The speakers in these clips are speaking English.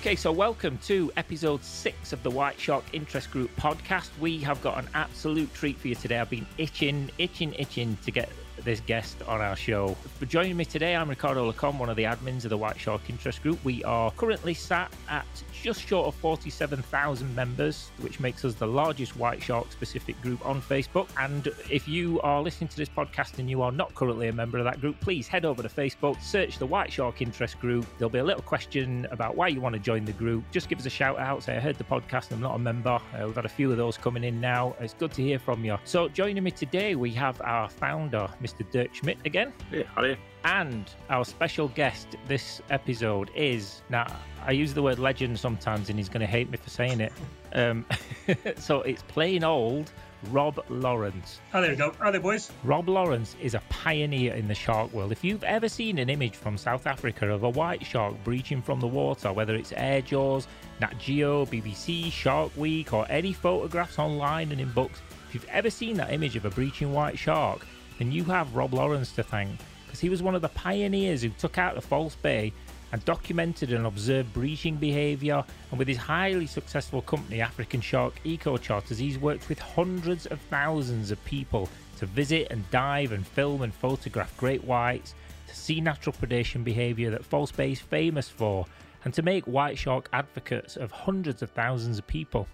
Okay, so welcome to episode six of the White Shark Interest Group podcast. We have got an absolute treat for you today. I've been itching, itching, itching to get this guest on our show. For joining me today, I'm Ricardo Lacombe, one of the admins of the White Shark Interest Group. We are currently sat at just short of 47,000 members, which makes us the largest White Shark specific group on Facebook. And if you are listening to this podcast and you are not currently a member of that group, please head over to Facebook, search the White Shark Interest Group. There'll be a little question about why you want to join the group. Just give us a shout out, say, I heard the podcast, I'm not a member. Uh, we've got a few of those coming in now. It's good to hear from you. So, joining me today, we have our founder, Mr. Dirk Schmidt, again. Yeah, hi. And our special guest this episode is now I use the word legend sometimes, and he's going to hate me for saying it. Um, so it's plain old Rob Lawrence. Oh, there we go. Oh, there, boys. Rob Lawrence is a pioneer in the shark world. If you've ever seen an image from South Africa of a white shark breaching from the water, whether it's Air Jaws, Nat Geo, BBC, Shark Week, or any photographs online and in books, if you've ever seen that image of a breaching white shark, then you have Rob Lawrence to thank because he was one of the pioneers who took out the False Bay and documented and observed breaching behaviour. And with his highly successful company, African Shark Eco Charters, he's worked with hundreds of thousands of people to visit and dive and film and photograph great whites, to see natural predation behaviour that False Bay is famous for, and to make white shark advocates of hundreds of thousands of people.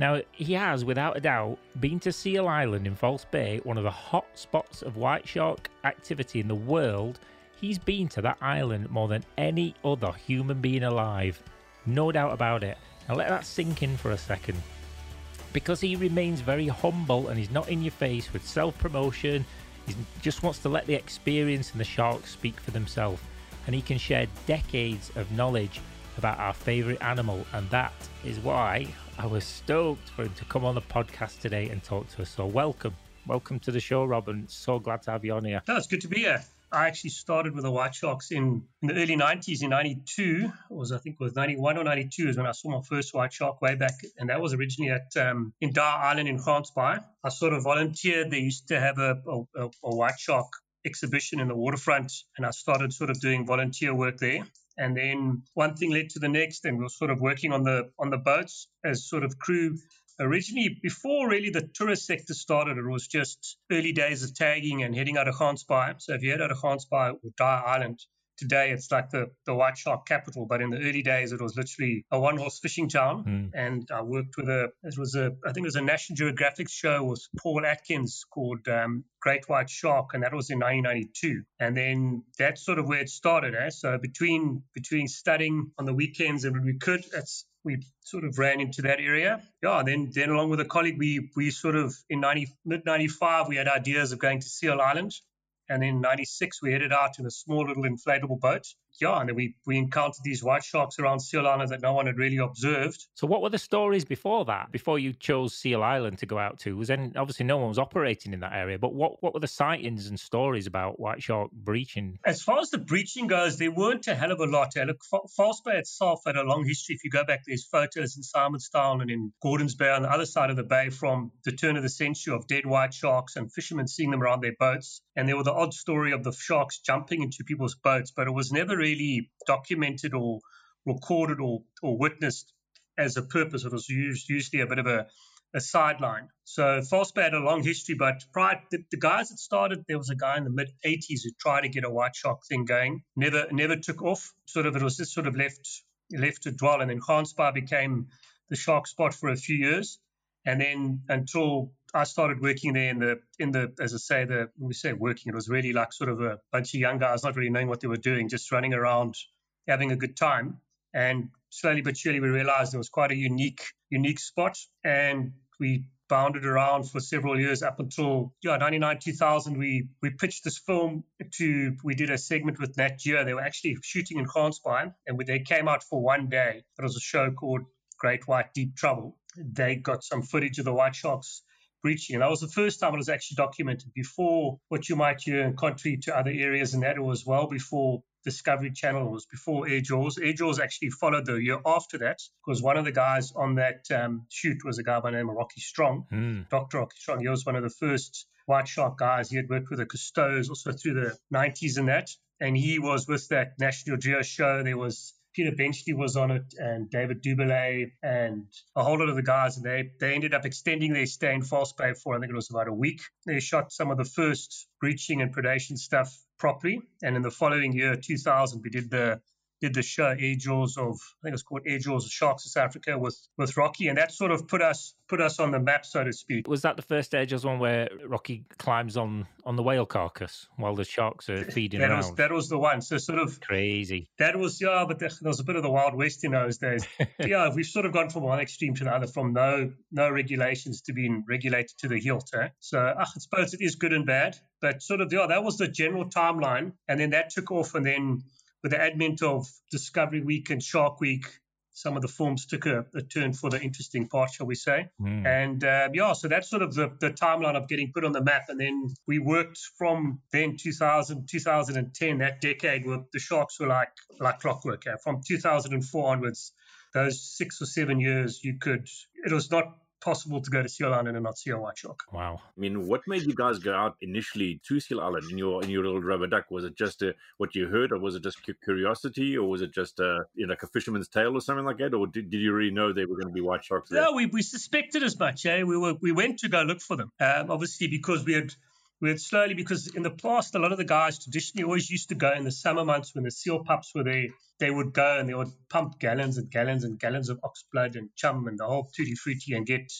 Now, he has, without a doubt, been to Seal Island in False Bay, one of the hot spots of white shark activity in the world. He's been to that island more than any other human being alive. No doubt about it. Now, let that sink in for a second. Because he remains very humble and he's not in your face with self promotion, he just wants to let the experience and the sharks speak for themselves. And he can share decades of knowledge about our favourite animal, and that is why I was stoked for him to come on the podcast today and talk to us. So, welcome. Welcome to the show, Robin. So glad to have you on here. No, it's good to be here. I actually started with the White Sharks in, in the early 90s. In 92, was I think it was 91 or 92 is when I saw my first White Shark way back. And that was originally at um, in Dyer Island in Gansbaai. I sort of volunteered. They used to have a, a, a White Shark exhibition in the waterfront. And I started sort of doing volunteer work there and then one thing led to the next and we were sort of working on the on the boats as sort of crew. Originally before really the tourist sector started it was just early days of tagging and heading out of Gansbaai. So if you head out of Gansbaai or Dyer Island today it's like the, the white shark capital but in the early days it was literally a one horse fishing town mm. and i worked with a it was a i think it was a national geographic show with paul atkins called um, great white shark and that was in 1992 and then that's sort of where it started eh? so between between studying on the weekends and when we could that's we sort of ran into that area. Yeah, then then along with a colleague, we we sort of in 90, mid 95 we had ideas of going to Seal Island, and in 96, we headed out in a small little inflatable boat yeah, and then we, we encountered these white sharks around Seal Island that no one had really observed. So, what were the stories before that? Before you chose Seal Island to go out to, was then obviously no one was operating in that area. But what, what were the sightings and stories about white shark breaching? As far as the breaching goes, there weren't a hell of a lot. Look, False Bay itself had a long history. If you go back, there's photos in Simonstown and in Gordons Bay on the other side of the bay from the turn of the century of dead white sharks and fishermen seeing them around their boats. And there was the odd story of the sharks jumping into people's boats, but it was never really documented or recorded or, or witnessed as a purpose. It was used, usually a bit of a, a sideline. So False had a long history, but prior the, the, guys that started, there was a guy in the mid 80s who tried to get a white shark thing going. Never never took off. Sort of it was just sort of left left to dwell, and then Gansbaai became the shark spot for a few years, and then until I started working there in the in the as I say the we say working, it was really like sort of a bunch of young guys not really knowing what they were doing, just running around having a good time. And slowly but surely we realized it was quite a unique unique spot, and we bounded around for several years up until yeah 99 2000 we we pitched this film to we did a segment with Nat Geo. They were actually shooting in Gansbaai and they came out for one day. It was a show called Great White Deep Trouble. They got some footage of the white sharks breaching. And that was the first time it was actually documented before what you might hear, and contrary to other areas, and that it was well before Discovery Channel, it was before Air Jaws. Air Jaws actually followed the year after that because one of the guys on that um, shoot was a guy by the name of Rocky Strong, mm. Dr. Rocky Strong. He was one of the first white shark guys. He had worked with the Cousteaus also through the 90s and that. And he was with that National Geo show. There was Peter Benchley was on it, and David Doubilet, and a whole lot of the guys. And they they ended up extending their stay in False Bay for I think it was about a week. They shot some of the first breaching and predation stuff properly, and in the following year, 2000, we did the did the show Air Jaws of I think it's called Air Jaws of Sharks of South Africa with with Rocky, and that sort of put us put us on the map, so to speak. Was that the first Jaws one where Rocky climbs on on the whale carcass while the sharks are feeding that around? Was, that was the one. So sort of crazy. That was yeah, but there was a bit of the wild west in those days. yeah, we've sort of gone from one extreme to the other, from no no regulations to being regulated to the hilt. Eh? So I suppose it is good and bad, but sort of yeah, that was the general timeline, and then that took off, and then with the advent of Discovery Week and Shark Week, some of the films took a, a turn for the interesting part, shall we say. Mm. And uh, yeah, so that's sort of the, the timeline of getting put on the map. And then we worked from then 2000, 2010, that decade where the Sharks were like, like clockwork. Yeah? From 2004 onwards, those six or seven years, you could, it was not possible to go to Seal Island and not see a white shark. Wow. I mean, what made you guys go out initially to Seal Island in your in your little rubber duck? Was it just a, what you heard, or was it just curiosity, or was it just a, you know, like a fisherman's tale or something like that, or did, did you really know there were going to be white sharks there? No, we, we suspected as much. Eh? We were we went to go look for them, um, obviously because we had we had slowly because in the past a lot of the guys traditionally always used to go in the summer months when the seal pups were there they would go and they would pump gallons and gallons and gallons of ox blood and chum and the whole tutti frutti and get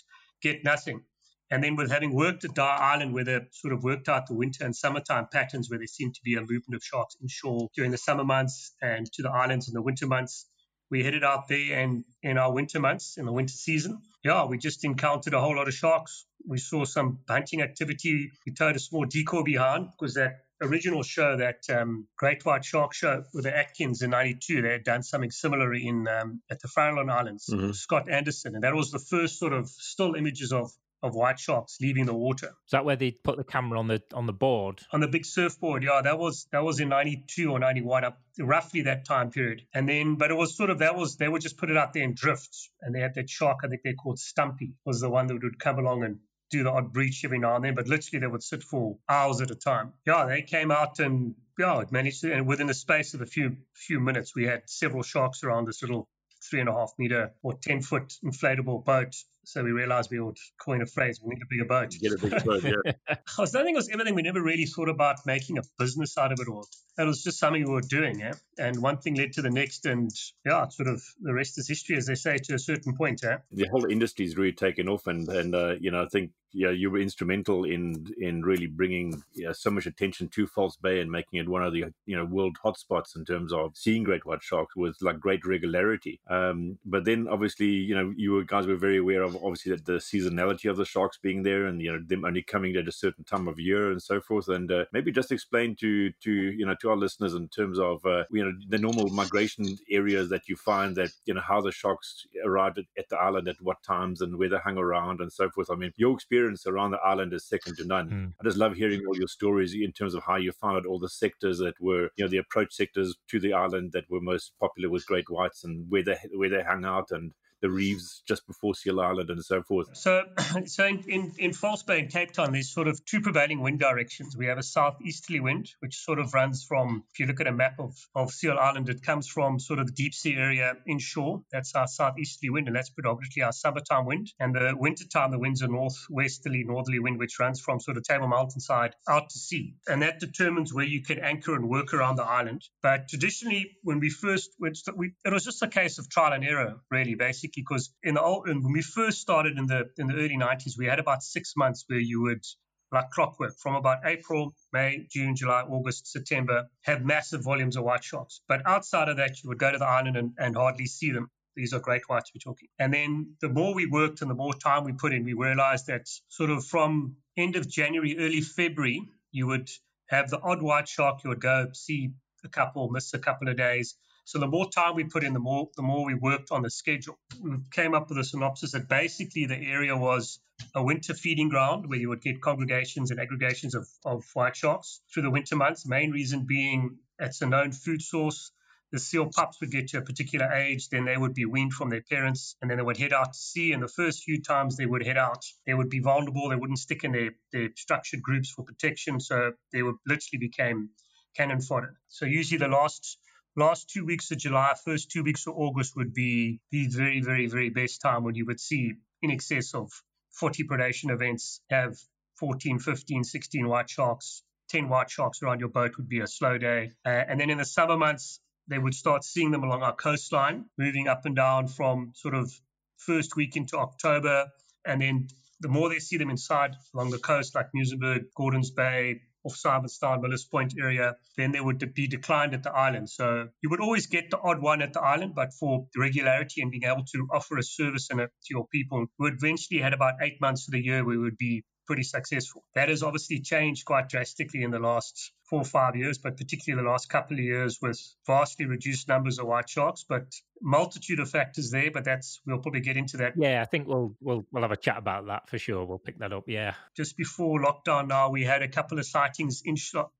get nothing. And then with having worked at Dyer Island, where they sort of worked out the winter and summertime patterns, where there seemed to be a movement of sharks inshore during the summer months and to the islands in the winter months, we headed out there and in our winter months, in the winter season, yeah, we just encountered a whole lot of sharks. We saw some hunting activity. We towed a small decoy behind because that original show, that um, Great White Shark show with the Atkins in '92, they had done something similar in um, at the Farallon Islands. Mm-hmm. Scott Anderson, and that was the first sort of still images of of white sharks leaving the water. Is that where they put the camera on the on the board? On the big surfboard, yeah. That was that was in '92 or '91, up roughly that time period. And then, but it was sort of that was they would just put it out there in drifts, and they had that shark. I think they called Stumpy was the one that would come along and do the odd breach every now and then, but literally they would sit for hours at a time. Yeah, they came out and yeah, it managed to, and within the space of a few few minutes, we had several sharks around this little three and a half meter or 10 foot inflatable boat. So we realized we would coin a phrase, we need a bigger boat. Get a bigger boat, yeah. I was think it was everything. We never really thought about making a business out of it all. It was just something we were doing, yeah. And one thing led to the next, and yeah, sort of the rest is history, as they say, to a certain point, yeah. The whole industry's really taken off, and and uh, you know, I think yeah, you were instrumental in in really bringing you know, so much attention to False Bay and making it one of the you know world hotspots in terms of seeing great white sharks with like great regularity. Um, but then obviously you know you guys were very aware of obviously that the seasonality of the sharks being there and you know them only coming at a certain time of year and so forth. And uh, maybe just explain to to you know to our listeners in terms of uh, you know the normal migration areas that you find that you know how the sharks arrived at, at the island at what times and where they hung around and so forth. I mean your experience experience around the island is second to none. Mm. I just love hearing all your stories in terms of how you found out all the sectors that were, you know, the approach sectors to the island that were most popular with great whites and where they where they hung out and the reefs just before Seal Island and so forth. So, so in, in, in False Bay and Cape Town, there's sort of two prevailing wind directions. We have a southeasterly wind, which sort of runs from, if you look at a map of, of Seal Island, it comes from sort of the deep sea area inshore. That's our southeasterly wind, and that's predominantly our summertime wind. And the wintertime, the wind's a northwesterly, northerly wind, which runs from sort of Table Mountainside out to sea. And that determines where you can anchor and work around the island. But traditionally, when we first went, we, it was just a case of trial and error, really, basically because in the old, when we first started in the in the early 90s, we had about six months where you would like clockwork from about April, May, June, July, August, September, have massive volumes of white sharks. But outside of that, you would go to the island and, and hardly see them. These are great whites we're talking. And then the more we worked and the more time we put in, we realized that sort of from end of January, early February, you would have the odd white shark. You would go see a couple, miss a couple of days. So the more time we put in, the more the more we worked on the schedule. We came up with a synopsis that basically the area was a winter feeding ground where you would get congregations and aggregations of, of white sharks through the winter months. Main reason being it's a known food source. The seal pups would get to a particular age, then they would be weaned from their parents, and then they would head out to sea. And the first few times they would head out, they would be vulnerable. They wouldn't stick in their, their structured groups for protection, so they would literally became cannon fodder. So usually the last last two weeks of July, first two weeks of August would be the very, very, very best time when you would see in excess of 40 predation events have 14, 15, 16 white sharks, 10 white sharks around your boat would be a slow day. Uh, and then in the summer months, they would start seeing them along our coastline, moving up and down from sort of first week into October. And then the more they see them inside along the coast, like Muizenberg, Gordons Bay, off Simonstown, Millers Point area, then they would be declined at the island. So you would always get the odd one at the island, but for the regularity and being able to offer a service and a, to your people, we eventually had about eight months of the year we would be pretty successful. That has obviously changed quite drastically in the last four or five years, but particularly the last couple of years with vastly reduced numbers of white sharks, but multitude of factors there. But that's we'll probably get into that. Yeah, I think we'll we'll we'll have a chat about that for sure. We'll pick that up. Yeah. Just before lockdown, now we had a couple of sightings in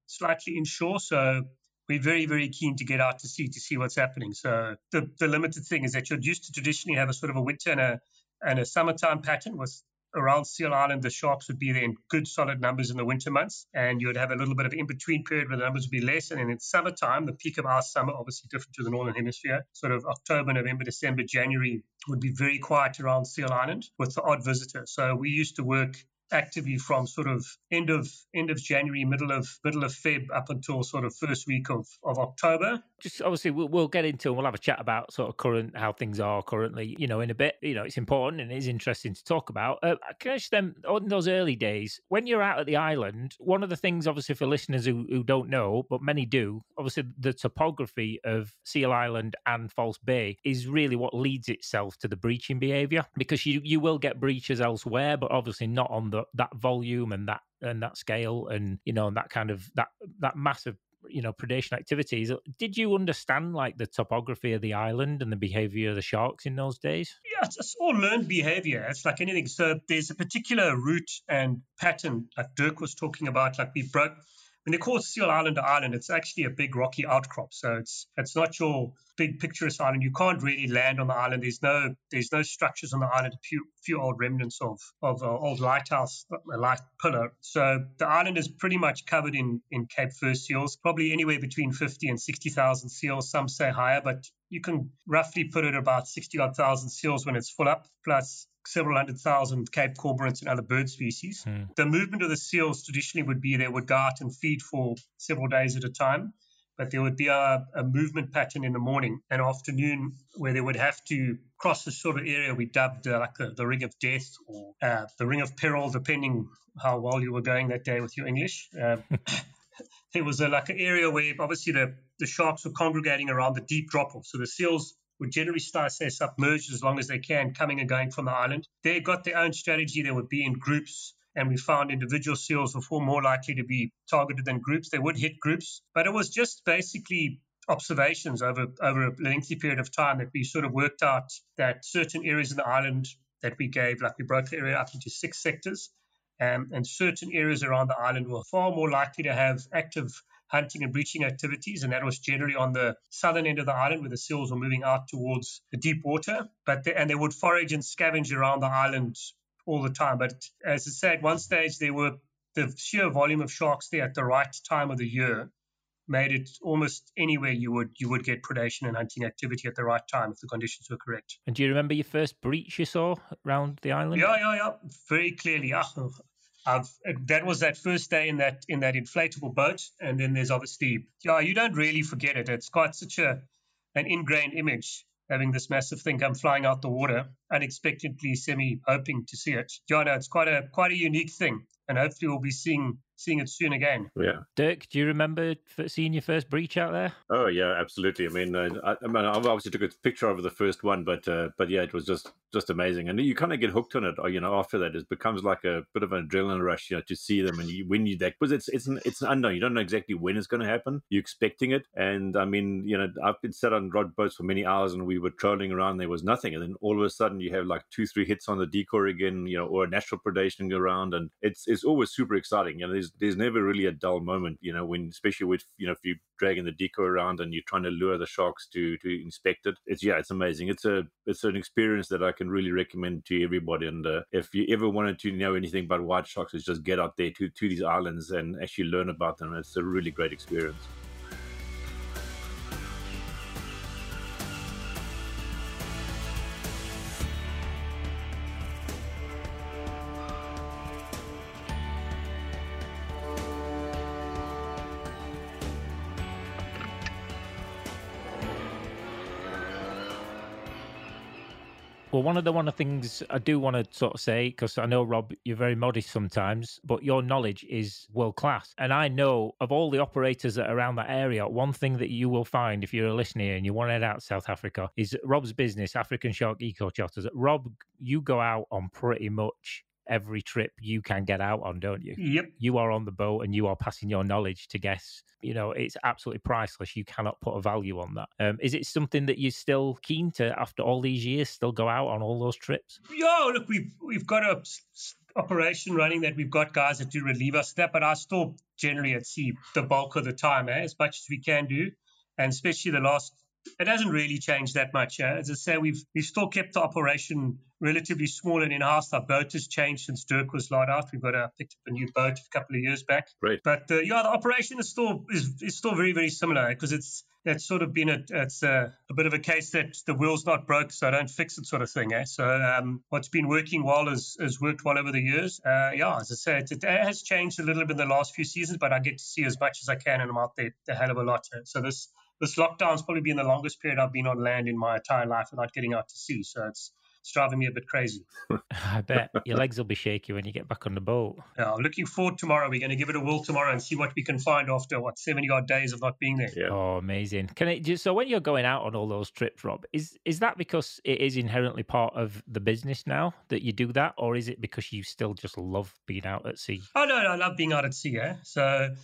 slightly inshore, so we're very, very keen to get out to sea to see what's happening. So the, the limited thing is that you're used to traditionally have a sort of a winter and a and a summertime pattern with around Seal Island, the sharks would be there in good solid numbers in the winter months, and you would have a little bit of in between period where the numbers would be less. And then in summertime, the peak of our summer, obviously different to the northern hemisphere, sort of October, November, December, January would be very quiet around Seal Island with the odd visitor. So we used to work actively from sort of end of end of January, middle of middle of Feb up until sort of first week of, of October. Just obviously we'll, we'll get into and we'll have a chat about sort of current how things are currently. You know, in a bit. You know, it's important and it is interesting to talk about. Uh, can I just then on those early days when you're out at the island, one of the things obviously for listeners who, who don't know, but many do, obviously the topography of Seal Island and False Bay is really what leads itself to the breaching behaviour because you you will get breaches elsewhere, but obviously not on the that volume and that and that scale and you know and that kind of that that massive you know predation activities uh, did you understand like the topography of the island and the behavior of the sharks in those days? Yeah it's, all learned behavior. It's like anything. So there's a particular route and pattern like dirk was talking about like we broke when they call Seal Island an island, it's actually a big rocky outcrop. So it's it's not your big picturesque island. You can't really land on the island. There's no there's no structures on the island. A few few old remnants of of uh, old lighthouse, a light pillar. So the island is pretty much covered in in Cape fur seals. Probably anywhere between fifty and sixty thousand seals. Some say higher, but you can roughly put it about sixty odd thousand seals when it's full up. Plus several hundred thousand Cape cormorants and other bird species. Hmm. The movement of the seals traditionally would be they would go out and feed for several days at a time, but there would be a, a movement pattern in the morning and afternoon where they would have to cross the sort of area we dubbed uh, like the, the, ring of death or uh, the ring of peril, depending how well you were going that day with your English. Uh, there was a, like an area where obviously the, the sharks were congregating around the deep drop off. So the seals would generally start, stay submerged as long as they can, coming and going from the island. They got their own strategy. They would be in groups, and we found individual seals were far more likely to be targeted than groups. They would hit groups, but it was just basically observations over over a lengthy period of time that we sort of worked out that certain areas in the island that we gave, like we broke the area up into six sectors, um, and certain areas around the island were far more likely to have active hunting and breaching activities, and that was generally on the southern end of the island where the seals were moving out towards the deep water. But they, and they would forage and scavenge around the island all the time. But as I said, at one stage there were the sheer volume of sharks there at the right time of the year made it almost anywhere you would you would get predation and hunting activity at the right time if the conditions were correct. And do you remember your first breach you saw around the island? Yeah, yeah, yeah, very clearly. Oh, I've, that was that first day in that in that inflatable boat, and then there's obviously yeah, you don't really forget it. It's quite such a an ingrained image having this massive thing come flying out the water unexpectedly, semi hoping to see it. Yeah, no, it's quite a quite a unique thing, and hopefully we'll be seeing seeing it soon again. Yeah. Dirk, do you remember seeing your first breach out there? Oh yeah, absolutely. I mean, uh, I, I, mean, I obviously took a picture of the first one, but uh, but yeah, it was just just amazing, and you kind of get hooked on it. Uh, you know, after that, it becomes like a bit of an adrenaline rush, you know, to see them, and you, when you that because it's it's an, it's an unknown. You don't know exactly when it's going to happen. You're expecting it, and I mean, you know, I've been sat on rod boats for many hours, and we were trolling around. There was nothing, and then all of a you have like two, three hits on the decoy again, you know, or a natural predation around, and it's it's always super exciting. You know, there's there's never really a dull moment, you know, when especially with you know if you're dragging the decoy around and you're trying to lure the sharks to to inspect it. It's yeah, it's amazing. It's a it's an experience that I can really recommend to everybody. And uh, if you ever wanted to know anything about white sharks, is just get out there to to these islands and actually learn about them. It's a really great experience. Well, one of the one of the things I do want to sort of say, because I know Rob, you're very modest sometimes, but your knowledge is world class. And I know of all the operators that are around that area, one thing that you will find if you're a listener and you want to head out South Africa is Rob's business, African Shark Eco Charters. Rob, you go out on pretty much every trip you can get out on, don't you? Yep. You are on the boat and you are passing your knowledge to guests. You know, it's absolutely priceless. You cannot put a value on that. Um, is it something that you're still keen to, after all these years, still go out on all those trips? Yeah, look, we've we've got a operation running that we've got guys that do relieve us that, but I still generally at sea the bulk of the time, eh, as much as we can do, and especially the last it hasn't really changed that much. Uh, as I say, we've we've still kept the operation relatively small and in-house. Our boat has changed since Dirk was laid out. We've got a picked up a new boat a couple of years back. Great. But uh, yeah, the operation is still is, is still very very similar because it's that's sort of been a it's a, a, bit of a case that the wheel's not broke, so don't fix it sort of thing. Eh? So um, what's been working well has, has worked well over the years. Uh, yeah, as I said, it, it, has changed a little bit in the last few seasons, but I get to see as much as I can, and I'm out there a hell of a lot. Eh? So this this lockdown's probably been the longest period I've been on land in my entire life without getting out to sea. So it's it's driving me a bit crazy. I bet your legs will be shaky when you get back on the boat. Yeah, looking forward tomorrow. We're going to give it a whirl tomorrow and see what we can find after what seventy odd days of not being there. Yeah. Oh, amazing! Can it just so when you're going out on all those trips, Rob, is is that because it is inherently part of the business now that you do that, or is it because you still just love being out at sea? Oh no, no I love being out at sea. Yeah, so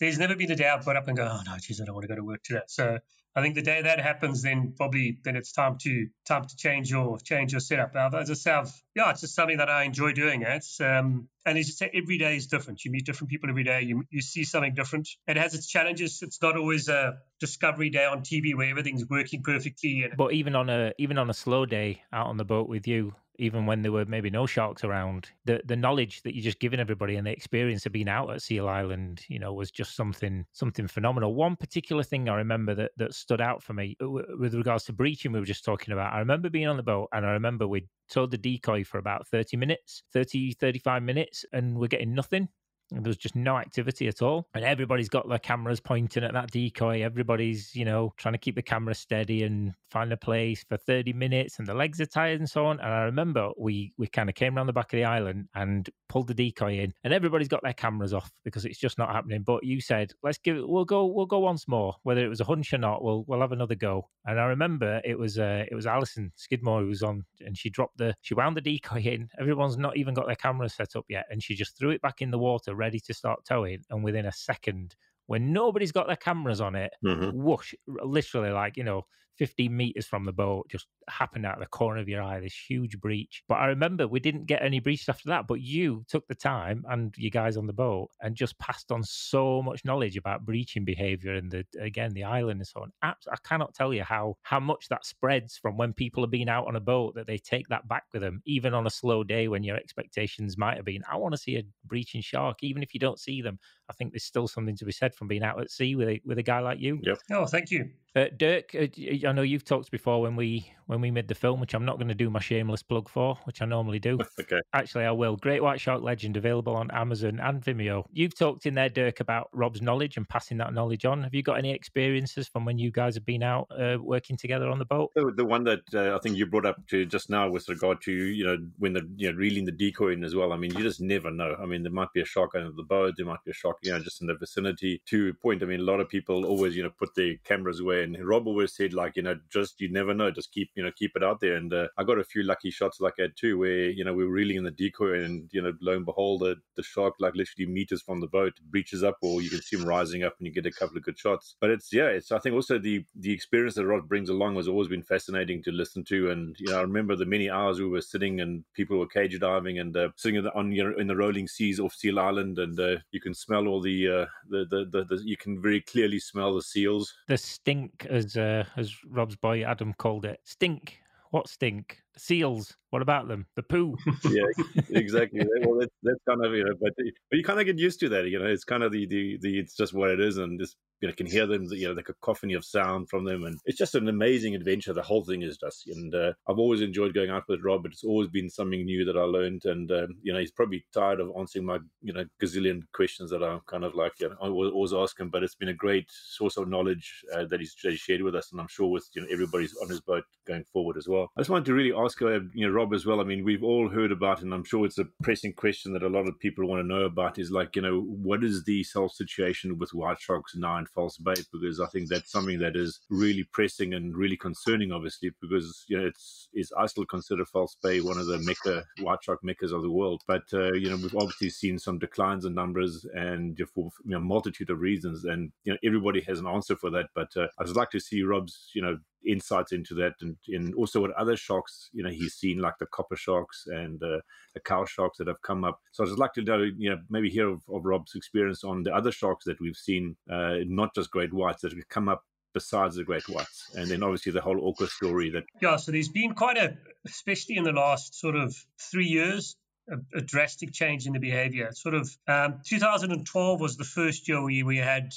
there's never been a day I've got up and go, oh no, geez, I don't want to go to work today. So I think the day that happens, then probably then it's time to time to change your change your setup. As I say, I've, yeah, it's just something that I enjoy doing. Eh? It's um, and as you say, every day is different. You meet different people every day. You you see something different. It has its challenges. It's not always a discovery day on TV where everything's working perfectly. And... But even on a even on a slow day out on the boat with you, even when there were maybe no sharks around, the the knowledge that you're just giving everybody and the experience of being out at Seal Island, you know, was just something something phenomenal. One particular thing I remember that that stood out for me uh, with regards to breaching we were just talking about. I remember being on the boat and I remember we towed the decoy for about 30 minutes, 30 35 minutes and we're getting nothing there was just no activity at all. And everybody's got their cameras pointing at that decoy. Everybody's, you know, trying to keep the camera steady and find a place for 30 minutes and the legs are tired and so on. And I remember we we kind of came around the back of the island and pulled the decoy in and everybody's got their cameras off because it's just not happening. But you said, let's give it we'll go we'll go once more. Whether it was a hunch or not, we'll we'll have another go. And I remember it was uh it was Alison Skidmore who was on and she dropped the she wound the decoy in. Everyone's not even got their cameras set up yet. And she just threw it back in the water ready to start towing, and within a second, when nobody's got their cameras on it, mm-hmm. whoosh, literally like, you know, 15 meters from the boat, just happened out of the corner of your eye, this huge breach. But I remember we didn't get any breaches after that, but you took the time and you guys on the boat and just passed on so much knowledge about breaching behavior and the, again, the island and so on. I cannot tell you how, how much that spreads from when people are being out on a boat that they take that back with them, even on a slow day when your expectations might have been, I want to see a breaching shark, even if you don't see them. I think there's still something to be said from being out at sea with a, with a guy like you. Yep. Oh, thank you. Uh, Dirk, uh, I know you've talked before when we when we made the film, which I'm not going to do my shameless plug for, which I normally do. okay. Actually, I will. Great White Shark Legend available on Amazon and Vimeo. You've talked in there, Dirk, about Rob's knowledge and passing that knowledge on. Have you got any experiences from when you guys have been out uh, working together on the boat? The, the one that uh, I think you brought up to just now with regard to you know when the you know reeling the decoy in as well. I mean, you just never know. I mean, there might be a shark under the boat, there might be a shark you know just in the vicinity. To a point, I mean, a lot of people always you know put their cameras away, and Rob always said like you know just you never know, just keep you know keep it out there. And uh, I got a few lucky shots like that too, where you know we were reeling in the decoy, and you know lo and behold, the, the shark like literally meters from the boat breaches up, or you can see him rising up, and you get a couple of good shots. But it's yeah, it's I think also the the experience that Rob brings along has always been fascinating to listen to, and you know I remember the many hours we were sitting and people were cage diving and uh, sitting on you know in the rolling seas off Seal Island, and uh, you can smell all the, uh, the, the, the the you can very clearly smell the seals. The stink, as uh, as Rob's boy Adam called it, stink. What stink? Seals. What about them? The poo. yeah, exactly. well, that's, that's kind of you know, but but you kind of get used to that. You know, it's kind of the, the the it's just what it is, and just you know can hear them, you know, the cacophony of sound from them, and it's just an amazing adventure. The whole thing is just, and uh, I've always enjoyed going out with Rob. But it's always been something new that I learned, and um, you know, he's probably tired of answering my you know gazillion questions that I'm kind of like you know I always ask him. But it's been a great source of knowledge uh, that he's shared with us, and I'm sure with you know everybody's on his boat going forward as well. I just wanted to really ask uh, you know Rob as well. I mean, we've all heard about, and I'm sure it's a pressing question that a lot of people want to know about. Is like you know what is the self situation with white sharks now in False Bay? Because I think that's something that is really pressing and really concerning, obviously, because you know it's is I still consider False Bay one of the mecca white shark meccas of the world. But uh, you know we've obviously seen some declines in numbers and for you know multitude of reasons, and you know everybody has an answer for that. But uh, I'd like to see Rob's you know insights into that and, and also what other sharks you know he's seen like the copper sharks and uh, the cow sharks that have come up so i'd just like to know you know maybe hear of, of rob's experience on the other sharks that we've seen uh, not just great whites that have come up besides the great whites and then obviously the whole orca story that yeah so there's been quite a especially in the last sort of three years a, a, drastic change in the behavior. Sort of um, 2012 was the first year we, we had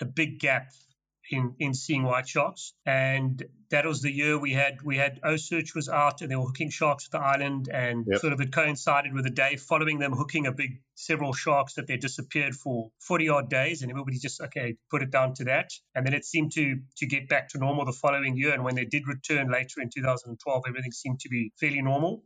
a big gap in, in seeing white sharks. And that was the year we had we had OCEARCH was out and they were hooking sharks at the island and yep. sort of it coincided with a day following them hooking a big several sharks that they disappeared for 40 odd days and everybody just okay put it down to that and then it seemed to to get back to normal the following year and when they did return later in 2012 everything seemed to be fairly normal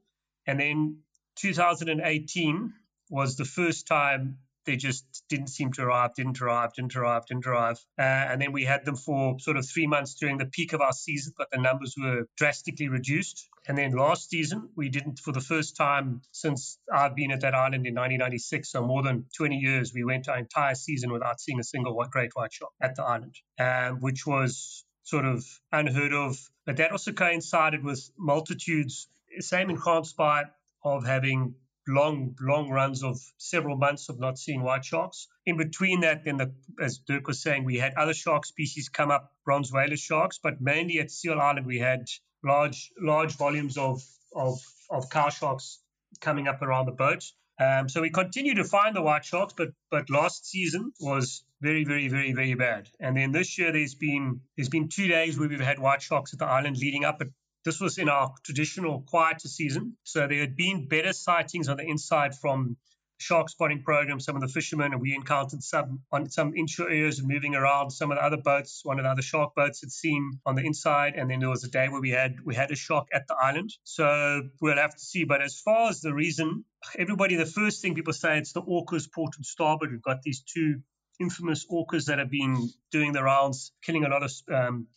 and then 2018 was the first time they just didn't seem to arrive, didn't arrive, didn't arrive, didn't arrive. Uh, and then we had them for sort of three months during the peak of our season, but the numbers were drastically reduced. And then last season, we didn't, for the first time since I've been at that island in 1996, so more than 20 years, we went our entire season without seeing a single great white shark at the island, um, which was sort of unheard of. But that also coincided with multitudes, same in Gansbaai, of having long, long runs of several months of not seeing white sharks. In between that, then, the, as Dirk was saying, we had other shark species come up, bronze whaler sharks, but mainly at Seal Island, we had large, large volumes of, of, of cow sharks coming up around the boat. Um, so we continue to find the white sharks, but but last season was very, very, very, very bad. And then this year there's been there's been two days where we've had white sharks at the island leading up. This was in our traditional quieter season. So there had been better sightings on the inside from shark spotting program, some of the fishermen, and we encountered some on some inshore areas and moving around. Some of the other boats, one of the other shark boats had seen on the inside, and then there was a day where we had we had a shark at the island. So we'll have to see. But as far as the reason, everybody, the first thing people say it's the orcas port and starboard. We've got these two infamous orcas that have been doing the rounds, killing a lot of um,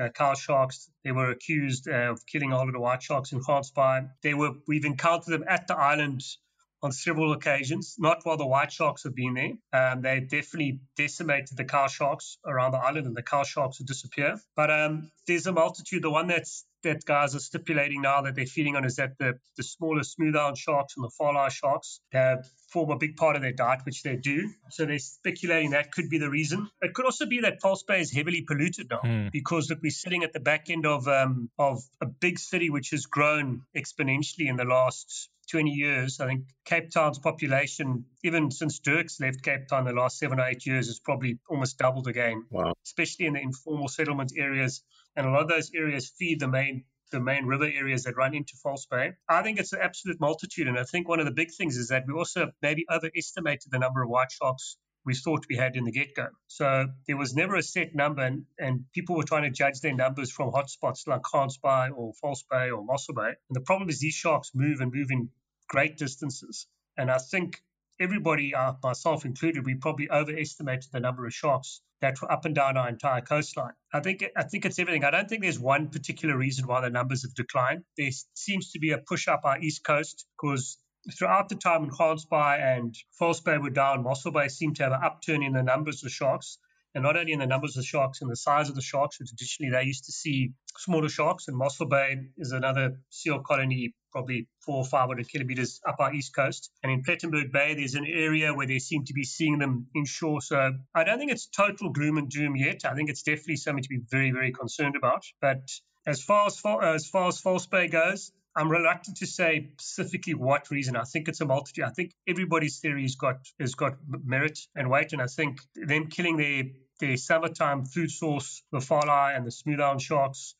uh, sharks. They were accused uh, of killing a lot of the white sharks in Gansbaai. They were we've encountered them at the island on several occasions, not while the white sharks have been there. Um, they definitely decimated the cow sharks around the island, and the cow sharks would disappear. But um, there's a multitude. The one that's that guys are stipulating now that they're feeding on is that the, the smaller smoothhound sharks and the far sharks have form a big part of their diet, which they do. So they're speculating that could be the reason. It could also be that False Bay is heavily polluted now mm. because look, we're sitting at the back end of um, of a big city which has grown exponentially in the last 20 years. I think Cape Town's population, even since Dirk's left Cape Town the last seven or eight years, has probably almost doubled again, wow. especially in the informal settlement areas. And a lot of those areas feed the main the main river areas that run into False Bay. I think it's an absolute multitude. And I think one of the big things is that we also maybe overestimated the number of white sharks we thought we had in the get go. So there was never a set number, and, and people were trying to judge their numbers from hotspots like Gansbaai or False Bay or Mossel Bay. And the problem is these sharks move and move in great distances. And I think everybody, uh, myself included, we probably overestimated the number of sharks that were up and down our entire coastline. I think I think it's everything. I don't think there's one particular reason why the numbers have declined. There seems to be a push up our east coast because throughout the time when Gansbaai and False Bay were down, Mossel Bay seemed to have an upturn in the numbers of sharks. And not only in the numbers of sharks and the size of the sharks, traditionally they used to see smaller sharks. And Mossel Bay is another seal colony probably four or 500 kilometers up our east coast. And in Plettenberg Bay, there's an area where they seem to be seeing them inshore. So I don't think it's total gloom and doom yet. I think it's definitely something to be very, very concerned about. But as far as, as far as False Bay goes, I'm reluctant to say specifically what reason. I think it's a multitude. I think everybody's theory has got has got merit and weight, and I think them killing their their summertime food source, the walleye and the smoothhound sharks,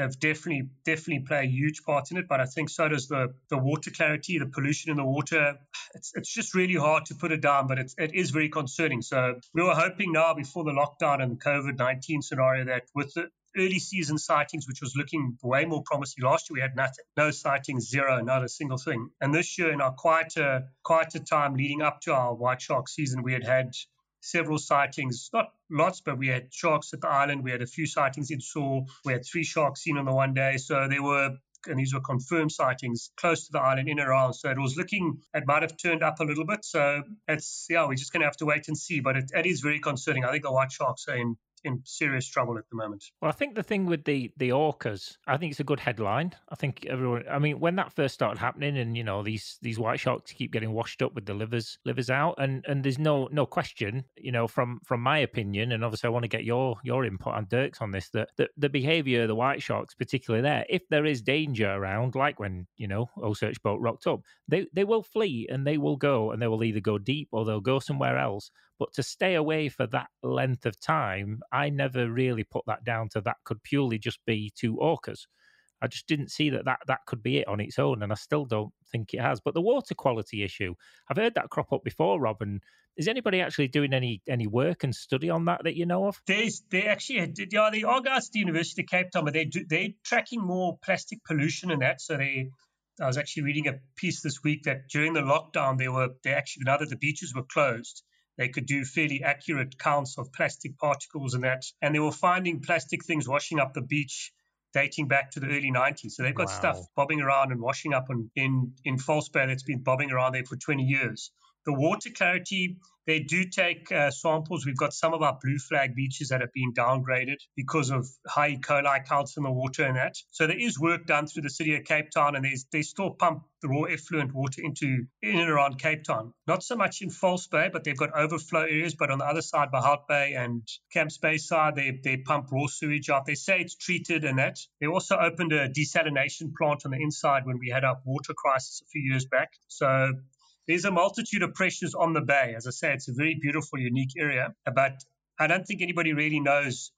have definitely definitely play a huge part in it. But I think so does the the water clarity, the pollution in the water. It's it's just really hard to put it down, but it's it is very concerning. So we were hoping now before the lockdown and the COVID nineteen scenario that with the early season sightings, which was looking way more promising. Last year we had nothing, no sightings, zero, not a single thing. And this year, in our quieter quieter time leading up to our white shark season, we had had several sightings, not lots, but we had sharks at the island. We had a few sightings in Sewell. We had three sharks seen on the one day. So there were and these were confirmed sightings close to the island in around. So it was looking, it might have turned up a little bit. So it's, yeah, we're just going to have to wait and see. But it, it is very concerning. I think the white sharks are in in serious trouble at the moment. Well, I think the thing with the the orcas, I think it's a good headline. I think everyone. I mean, when that first started happening, and you know these these white sharks keep getting washed up with the livers livers out, and and there's no no question, you know, from from my opinion, and obviously I want to get your your input and Dirk's on this. That the, the behaviour of the white sharks, particularly there, if there is danger around, like when you know OCEARCH boat rocked up, they they will flee and they will go, and they will either go deep or they'll go somewhere else. But to stay away for that length of time, I never really put that down to that could purely just be two orcas. I just didn't see that, that that could be it on its own, and I still don't think it has. But the water quality issue, I've heard that crop up before, Robin. Is anybody actually doing any any work and study on that that you know of? There's they actually yeah, the University of Cape Town, but they do, they're tracking more plastic pollution and that. So they, I was actually reading a piece this week that during the lockdown, they were they actually now that the beaches were closed, they could do fairly accurate counts of plastic particles and that. And they were finding plastic things washing up the beach dating back to the early 90s. So they've got wow. stuff bobbing around and washing up in, in, in False Bay that's been bobbing around there for 20 years. The water clarity, they do take uh, samples. We've got some of our blue flag beaches that have been downgraded because of high E. coli counts in the water and that. So there is work done through the city of Cape Town, and they still pump the raw effluent water into in and around Cape Town. Not so much in False Bay, but they've got overflow areas. But on the other side, Hout Bay and Camps Bay side, they, they pump raw sewage out. They say it's treated and that. They also opened a desalination plant on the inside when we had our water crisis a few years back. So there's a multitude of pressures on the bay. As I say, it's a very beautiful, unique area, but I don't think anybody really knows.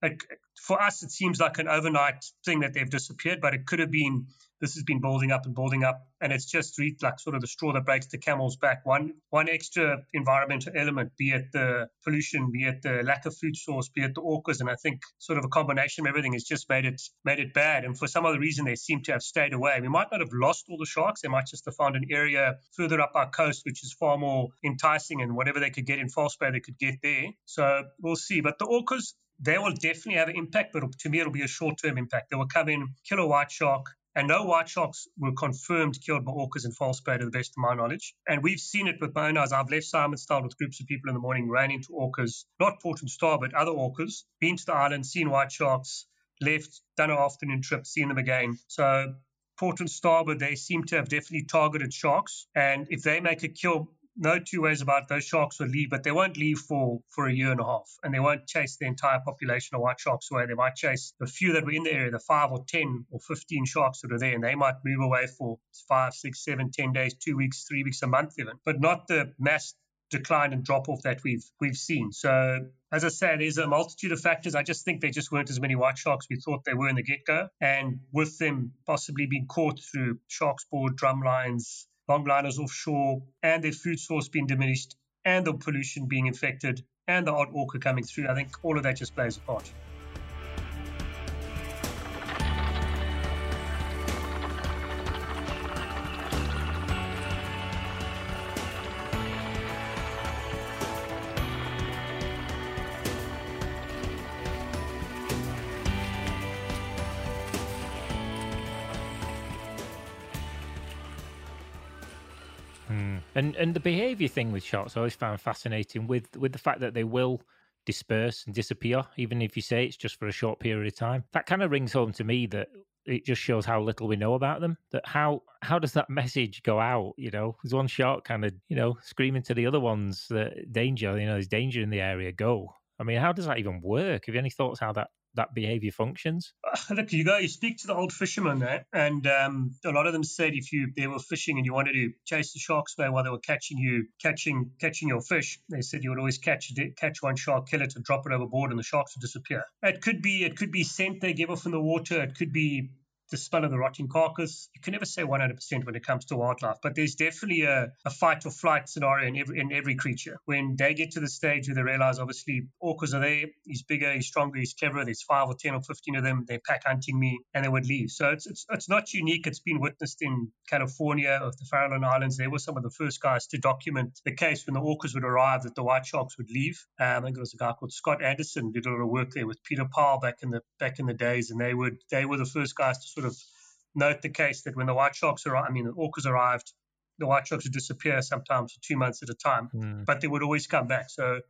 For us, it seems like an overnight thing that they've disappeared, but it could have been this has been building up and building up, and it's just like sort of the straw that breaks the camel's back. One one extra environmental element, be it the pollution, be it the lack of food source, be it the orcas, and I think sort of a combination of everything has just made it made it bad. And for some other reason, they seem to have stayed away. We might not have lost all the sharks; they might just have found an area further up our coast which is far more enticing, and whatever they could get in False Bay, they could get there. So we'll see. But the orcas, they will definitely have an impact, but to me, it'll be a short term impact. They will come in, kill a white shark, and no white sharks were confirmed killed by orcas in False Bay, to the best of my knowledge. And we've seen it with my own eyes. I've left Simonstown with groups of people in the morning, ran into orcas, not Port and Star, but other orcas, been to the island, seen white sharks, left, done an afternoon trip, seen them again. So Port and Starboard, they seem to have definitely targeted sharks. And if they make a kill no two ways about it. Those sharks will leave, but they won't leave for, for a year and a half. And they won't chase the entire population of white sharks away. They might chase the few that were in the area, the five or 10 or 15 sharks that are there, and they might move away for five, six, seven, ten days, two weeks, three weeks, a month even, but not the mass decline and drop off that we've we've seen. So as I said, there's a multitude of factors. I just think there just weren't as many white sharks we thought they were in the get go, and with them possibly being caught through sharks board, drum lines, longliners offshore, and their food source being diminished, and the pollution being infected, and the odd orca coming through. I think all of that just plays a part. And the behaviour thing with sharks I always found fascinating with with the fact that they will disperse and disappear, even if you say it's just for a short period of time. That kind of rings home to me that it just shows how little we know about them. That how how does that message go out? You know, there's one shark kind of you know screaming to the other ones that danger. You know, there's danger in the area. Go. I mean, how does that even work? Have you any thoughts how that that behavior functions? Look, you go, you speak to the old fishermen there, and um, a lot of them said if you they were fishing and you wanted to chase the sharks away while they were catching you, catching catching your fish, they said you would always catch catch one shark, kill it, and drop it overboard, and the sharks would disappear. It could be it could be scent they give off in the water. It could be the smell of the rotting carcass. You can never say 100% when it comes to wildlife, but there's definitely a, a fight or flight scenario in every, in every creature. When they get to the stage where they realize, obviously, orcas are there, he's bigger, he's stronger, he's cleverer, there's five or 10 or 15 of them, they're pack hunting me, and they would leave. So it's, it's, it's not unique. It's been witnessed in California, of the Farallon Islands. They were some of the first guys to document the case when the orcas would arrive that the white sharks would leave. Um, I think it was a guy called Scott Anderson did a lot of work there with Peter Pyle back in the back in the days, and they would they were the first guys to sort of note the case that when the white sharks arrived, I mean, the orcas arrived, the white sharks would disappear sometimes for two months at a time, mm. but they would always come back. So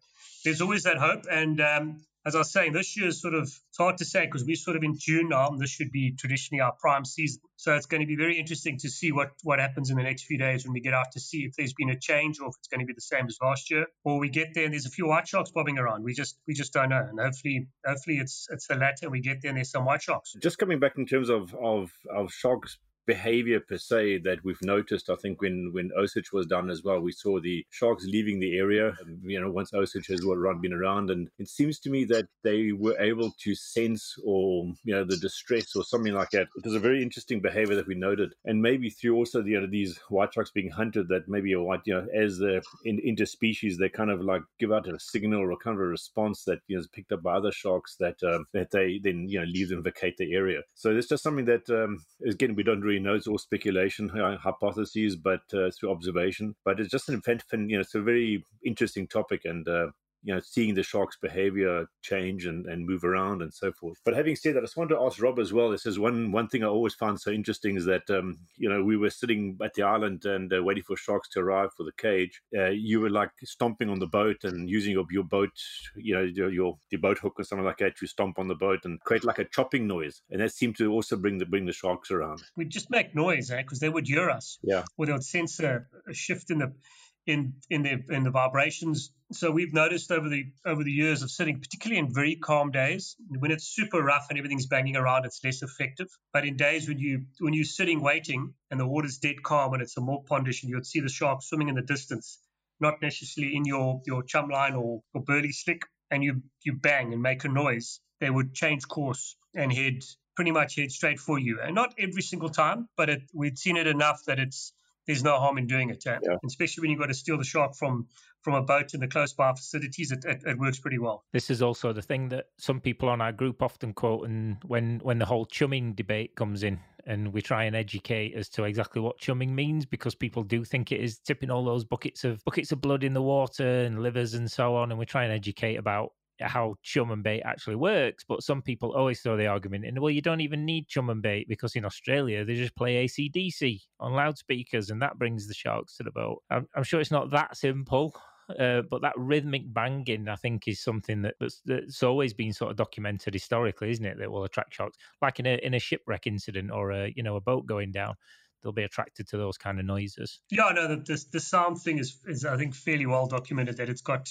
there's always that hope. And um, as I was saying, this year is sort of it's hard to say because we're sort of in June now, and this should be traditionally our prime season. So it's going to be very interesting to see what what happens in the next few days when we get out to see if there's been a change or if it's going to be the same as last year, or we get there and there's a few white sharks bobbing around. We just we just don't know, and hopefully hopefully it's it's the latter. We get there and there's some white sharks. Just coming back in terms of of of sharks behavior per se that we've noticed. I think when when Osage was done as well, we saw the sharks leaving the area. You know, once Osage has been around, and it seems to me that they were able to sense or you know the distress or something like that. It was a very interesting behavior that we noted, and maybe through also the you know, these white sharks being hunted, that maybe a white you know as the in, interspecies they kind of like give out a signal or kind of a response that you know is picked up by other sharks that um, that they then you know leave them vacate the area. So it's just something that um, again we don't really really know. It's all speculation, hypotheses, but uh, through observation. But it's just an event, you know, it's a very interesting topic, and uh, you know, seeing the shark's behavior change and, and move around and so forth. But having said that, I just wanted to ask Rob as well. This is one one thing I always found so interesting is that um, you know we were sitting at the island and uh, waiting for sharks to arrive for the cage. Uh, you were like stomping on the boat and using your, your boat, you know, your, your your boat hook or something like that. You stomp on the boat and create like a chopping noise, and that seemed to also bring the bring the sharks around. We'd just make noise, eh? Because they would hear us. Yeah. Or they would sense a, a shift in the in in the in the vibrations. So we've noticed over the over the years of sitting, particularly in very calm days, when it's super rough and everything's banging around, it's less effective. But in days when you when you're sitting waiting and the water's dead calm and it's a more condition, you'd see the shark swimming in the distance, not necessarily in your your chum line or, or burley slick, and you you bang and make a noise. They would change course and head pretty much head straight for you. And not every single time, but it, we'd seen it enough that it's there's no harm in doing it. Yeah? Especially when you've got to steal the shark from from a boat in the close by facilities, it, it, it, works pretty well. This is also the thing that some people on our group often quote, and when when the whole chumming debate comes in, and we try and educate as to exactly what chumming means, because people do think it is tipping all those buckets of buckets of blood in the water and livers and so on, and we try and educate about how chum and bait actually works. But some people always throw the argument in, well, you don't even need chum and bait because in Australia they just play AC/DC on loudspeakers and that brings the sharks to the boat. I'm, I'm sure it's not that simple. Uh, but that rhythmic banging, I think, is something that, that's, that's always been sort of documented historically, isn't it? That will attract sharks, like in a in a shipwreck incident or a you know a boat going down they'll be attracted to those kind of noises. Yeah, no, the, the, the sound thing is, is I think fairly well documented that it's got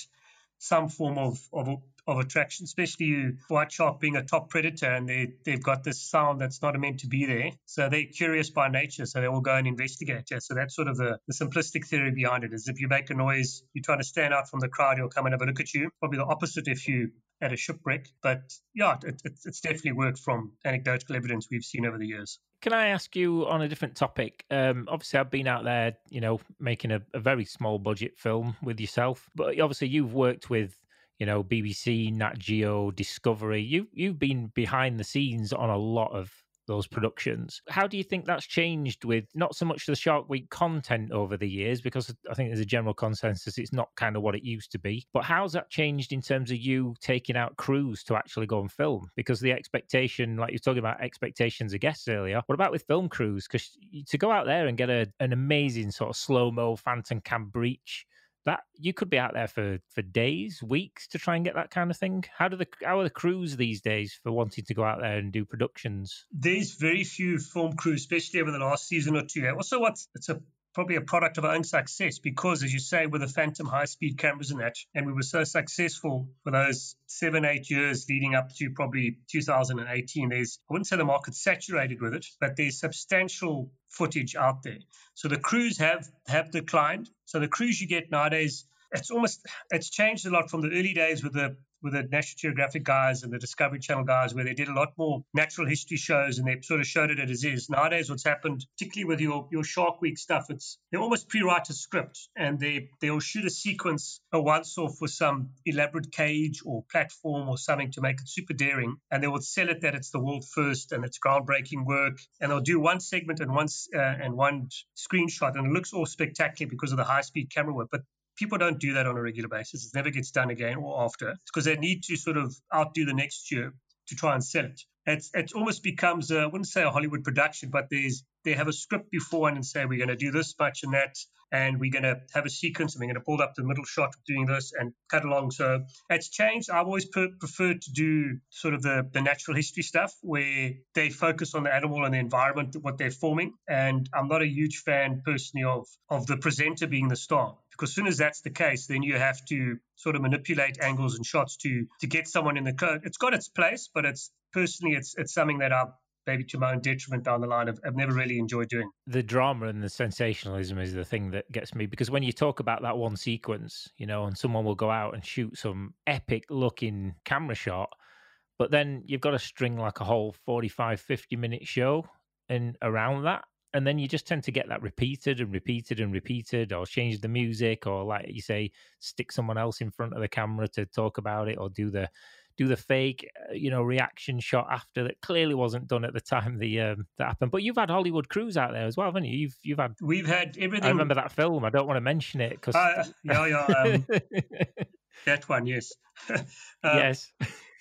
some form of, of of attraction, especially you white shark being a top predator and they, they've got this sound that's not meant to be there. So they're curious by nature, so they will go and investigate. Yeah, so that's sort of the, the simplistic theory behind it is if you make a noise, you're trying to stand out from the crowd, you'll come and have a look at you. Probably the opposite if you at a shipwreck. But yeah, it, it, it's definitely worked from anecdotal evidence we've seen over the years. Can I ask you on a different topic? Um, obviously, I've been out there, you know, making a, a very small budget film with yourself, but obviously, you've worked with you know, BBC, Nat Geo, Discovery. You you've been behind the scenes on a lot of those productions. How do you think that's changed with not so much the Shark Week content over the years, because I think there's a general consensus it's not kind of what it used to be. But how's that changed in terms of you taking out crews to actually go and film? Because the expectation, like you're talking about expectations of guests earlier, what about with film crews? Because to go out there and get a, an amazing sort of slow mo phantom cam breach that you could be out there for for days, weeks to try and get that kind of thing. How do the how are the crews these days for wanting to go out there and do productions? There's very few film crews, especially over the last season or two. Also, what's it's a probably a product of our own success because, as you say, with the Phantom high speed cameras and that, and we were so successful for those seven, eight years leading up to probably 2018. There's, I wouldn't say the market's saturated with it, but there's substantial footage out there. So the crews have have declined. So the crews you get nowadays it's almost it's changed a lot from the early days with the with the National Geographic guys and the Discovery Channel guys, where they did a lot more natural history shows and they sort of showed it as is. Nowadays, what's happened, particularly with your, your Shark Week stuff, it's they almost pre-write a script and they they'll shoot a sequence a once off with some elaborate cage or platform or something to make it super daring, and they will sell it that it's the world first and it's groundbreaking work, and they'll do one segment and one uh, and one screenshot, and it looks all spectacular because of the high-speed camera work, but people don't do that on a regular basis. It never gets done again or after because they need to sort of outdo the next year to try and sell it. It's, it almost becomes, I wouldn't say a Hollywood production, but there's they have a script beforehand and say we're going to do this much and that, and we're going to have a sequence and we're going to build up the middle shot of doing this and cut along. So it's changed. I've always per- preferred to do sort of the, the natural history stuff where they focus on the animal and the environment, what they're forming. And I'm not a huge fan personally of of the presenter being the star because as soon as that's the case, then you have to sort of manipulate angles and shots to to get someone in the code. It's got its place, but it's personally it's it's something that I've maybe to my own detriment down the line, I've, I've never really enjoyed doing. The drama and the sensationalism is the thing that gets me because when you talk about that one sequence, you know, and someone will go out and shoot some epic looking camera shot, but then you've got to string like a whole 45, 50 minute show and around that. And then you just tend to get that repeated and repeated and repeated, or change the music, or like you say, stick someone else in front of the camera to talk about it, or do the do the fake, uh, you know, reaction shot after that clearly wasn't done at the time the um, that happened. But you've had Hollywood crews out there as well, haven't you? You've you've had we've had everything. I remember that film. I don't want to mention it because uh, yeah, yeah, um, that one, yes, uh, yes.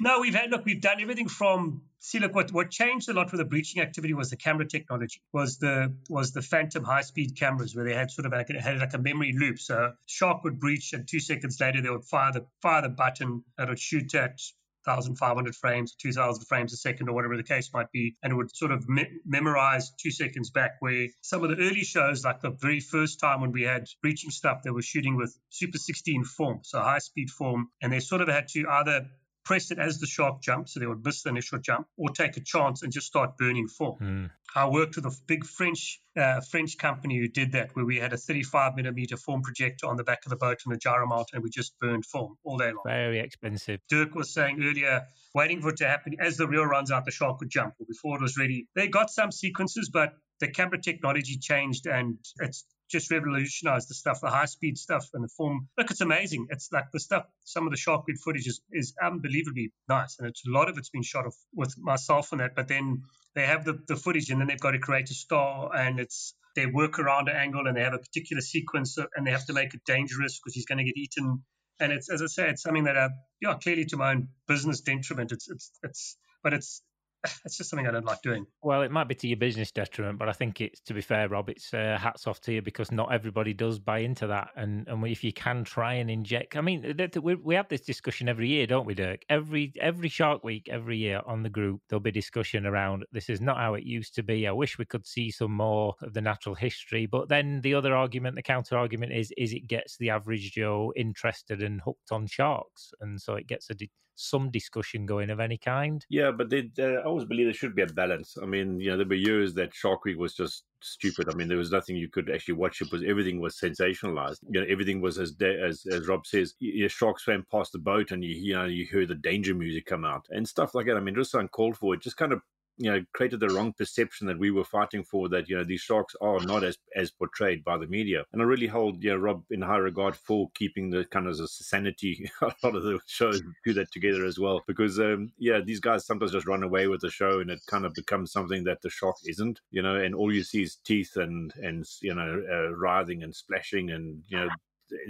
No, we've had look, we've done everything from see look what what changed a lot with the breaching activity was the camera technology. Was the was the phantom high speed cameras where they had sort of like had like a memory loop. So shark would breach and two seconds later they would fire the fire the button that would shoot at 1,500 frames, 2,000 frames a second, or whatever the case might be, and it would sort of me- memorize two seconds back. Where some of the early shows, like the very first time when we had breaching stuff, they were shooting with Super 16 form, so high speed form, and they sort of had to either press it as the shark jumped, so they would miss the initial jump, or take a chance and just start burning form. Mm. I worked with a big French uh, French company who did that, where we had a 35 millimeter form projector on the back of the boat and a gyro mount, and we just burned form all day long. Very expensive. Dirk was saying earlier, waiting for it to happen as the reel runs out, the shark would jump. Or Before it was ready, they got some sequences, but the camera technology changed, and it's just revolutionized the stuff, the high speed stuff and the form. Look, it's amazing. It's like the stuff, some of the Shark Week footage is, is unbelievably nice. And it's a lot of it's been shot with myself and that. But then they have the, the footage and then they've got to create a star and it's they work around an angle and they have a particular sequence and they have to make it dangerous because he's going to get eaten. And it's, as I say, it's something that, uh, yeah, clearly to my own business detriment. It's, it's, it's, but it's, it's just something I don't like doing. Well, it might be to your business detriment, but I think it's to be fair, Rob. It's uh, hats off to you because not everybody does buy into that, and and if you can try and inject, I mean, we we have this discussion every year, don't we, Dirk? Every every Shark Week, every year on the group, there'll be discussion around this is not how it used to be. I wish we could see some more of the natural history, but then the other argument, the counter argument is is it gets the average Joe interested and hooked on sharks, and so it gets a some discussion going of any kind. Yeah, but they, I always believe there should be a balance. I mean, you know, there were years that Shark Week was just stupid. I mean, there was nothing you could actually watch. It was everything was sensationalized. You know, everything was as de- as as Rob says. Your sharks swam past the boat, and you you know you heard the danger music come out and stuff like that. I mean, just uncalled for. It just kind of you know created the wrong perception that we were fighting for that you know these sharks are not as as portrayed by the media. And i really hold you know rob in high regard for keeping the kind of the sanity a lot of the shows do that together as well. Because um yeah these guys sometimes just run away with the show and it kind of becomes something that the shark isn't you know and all you see is teeth and and you know uh, writhing and splashing and you know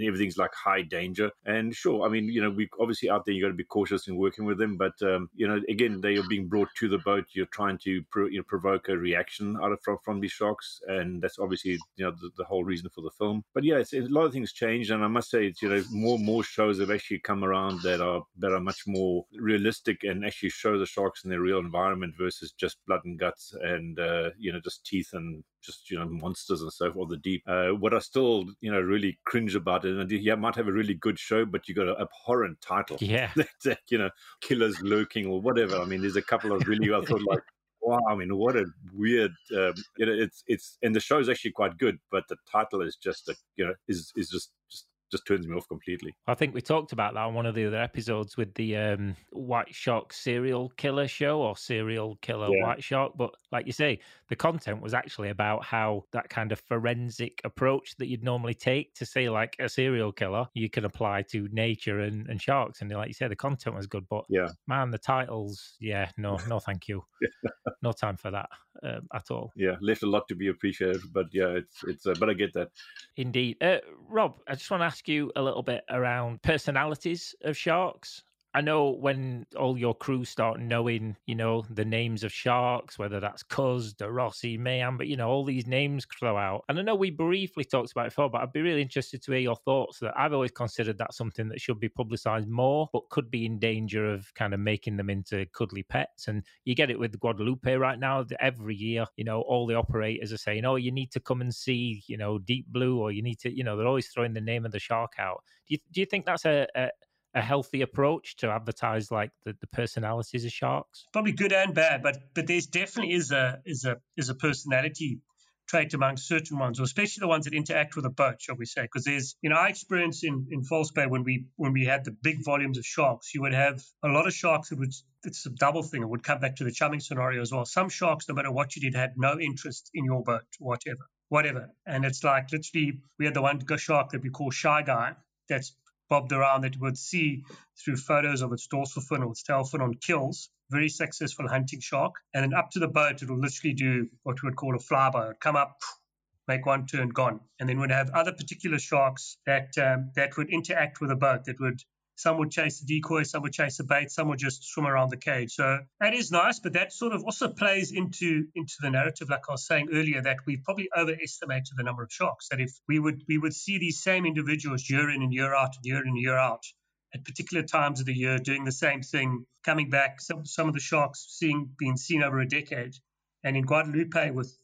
everything's like high danger. And sure, I mean, you know, we obviously out there you got to be cautious in working with them, but um, you know, again, they are being brought to the boat. You're trying to pro, you know, provoke a reaction out of from, from these sharks, and that's obviously you know the, the whole reason for the film. But yeah, it's, a lot of things changed, and I must say, it's, you know, more more shows have actually come around that are that are much more realistic and actually show the sharks in their real environment versus just blood and guts and uh, you know just teeth and just you know monsters and so forth the deep. Uh, what i still you know really cringe about it and you might have a really good show but you got an abhorrent title. Yeah. You know killers lurking or whatever. I mean there's a couple of really i thought like wow i mean what a weird um, you know it's it's and the show is actually quite good but the title is just a you know is is just just turns me off completely. I think we talked about that on one of the other episodes with the um, White Shark serial killer show or serial killer yeah. White Shark. But like you say, the content was actually about how that kind of forensic approach that you'd normally take to say like a serial killer, you can apply to nature and, and sharks. And like you say, the content was good, but yeah, man, the titles, yeah, no, no, thank you, no time for that um, at all. Yeah, left a lot to be appreciated, but yeah, it's it's. Uh, but I get that. Indeed, uh, Rob, I just want to ask you a little bit around personalities of sharks. I know when all your crew start knowing, you know, the names of sharks, whether that's Cuz, De Rossi, Mayhem, but you know, all these names throw out. And I know we briefly talked about it before, but I'd be really interested to hear your thoughts. That I've always considered that something that should be publicized more, but could be in danger of kind of making them into cuddly pets. And you get it with Guadalupe right now. Every year, you know, all the operators are saying, "Oh, you need to come and see, you know, Deep Blue," or you need to, you know, they're always throwing the name of the shark out. Do you do you think that's a, a a healthy approach to advertise like the, the personalities of sharks? Probably good and bad, but but there's definitely is a is a is a personality trait among certain ones, or especially the ones that interact with a boat, shall we say? Because there's, you know, I experienced in in False Bay when we when we had the big volumes of sharks, you would have a lot of sharks that would it's a double thing. It would come back to the chumming scenario as well. Some sharks, no matter what you did, had no interest in your boat, whatever, whatever. And it's like literally, we had the one shark that we call Shy Guy. That's bobbed around that you would see through photos of its dorsal fin or its tail fin on kills. Very successful hunting shark. And then up to the boat, it will literally do what we would call a flyby. It would come up, make one turn, gone. And then we'd have other particular sharks that um, that would interact with the boat, that would some would chase the decoy, some would chase the bait, some would just swim around the cage. So that is nice, but that sort of also plays into into the narrative, like I was saying earlier, that we probably overestimated the number of sharks. That if we would we would see these same individuals year in and year out and year in and year out at particular times of the year doing the same thing, coming back. Some some of the sharks seeing being seen over a decade, and in Guadalupe with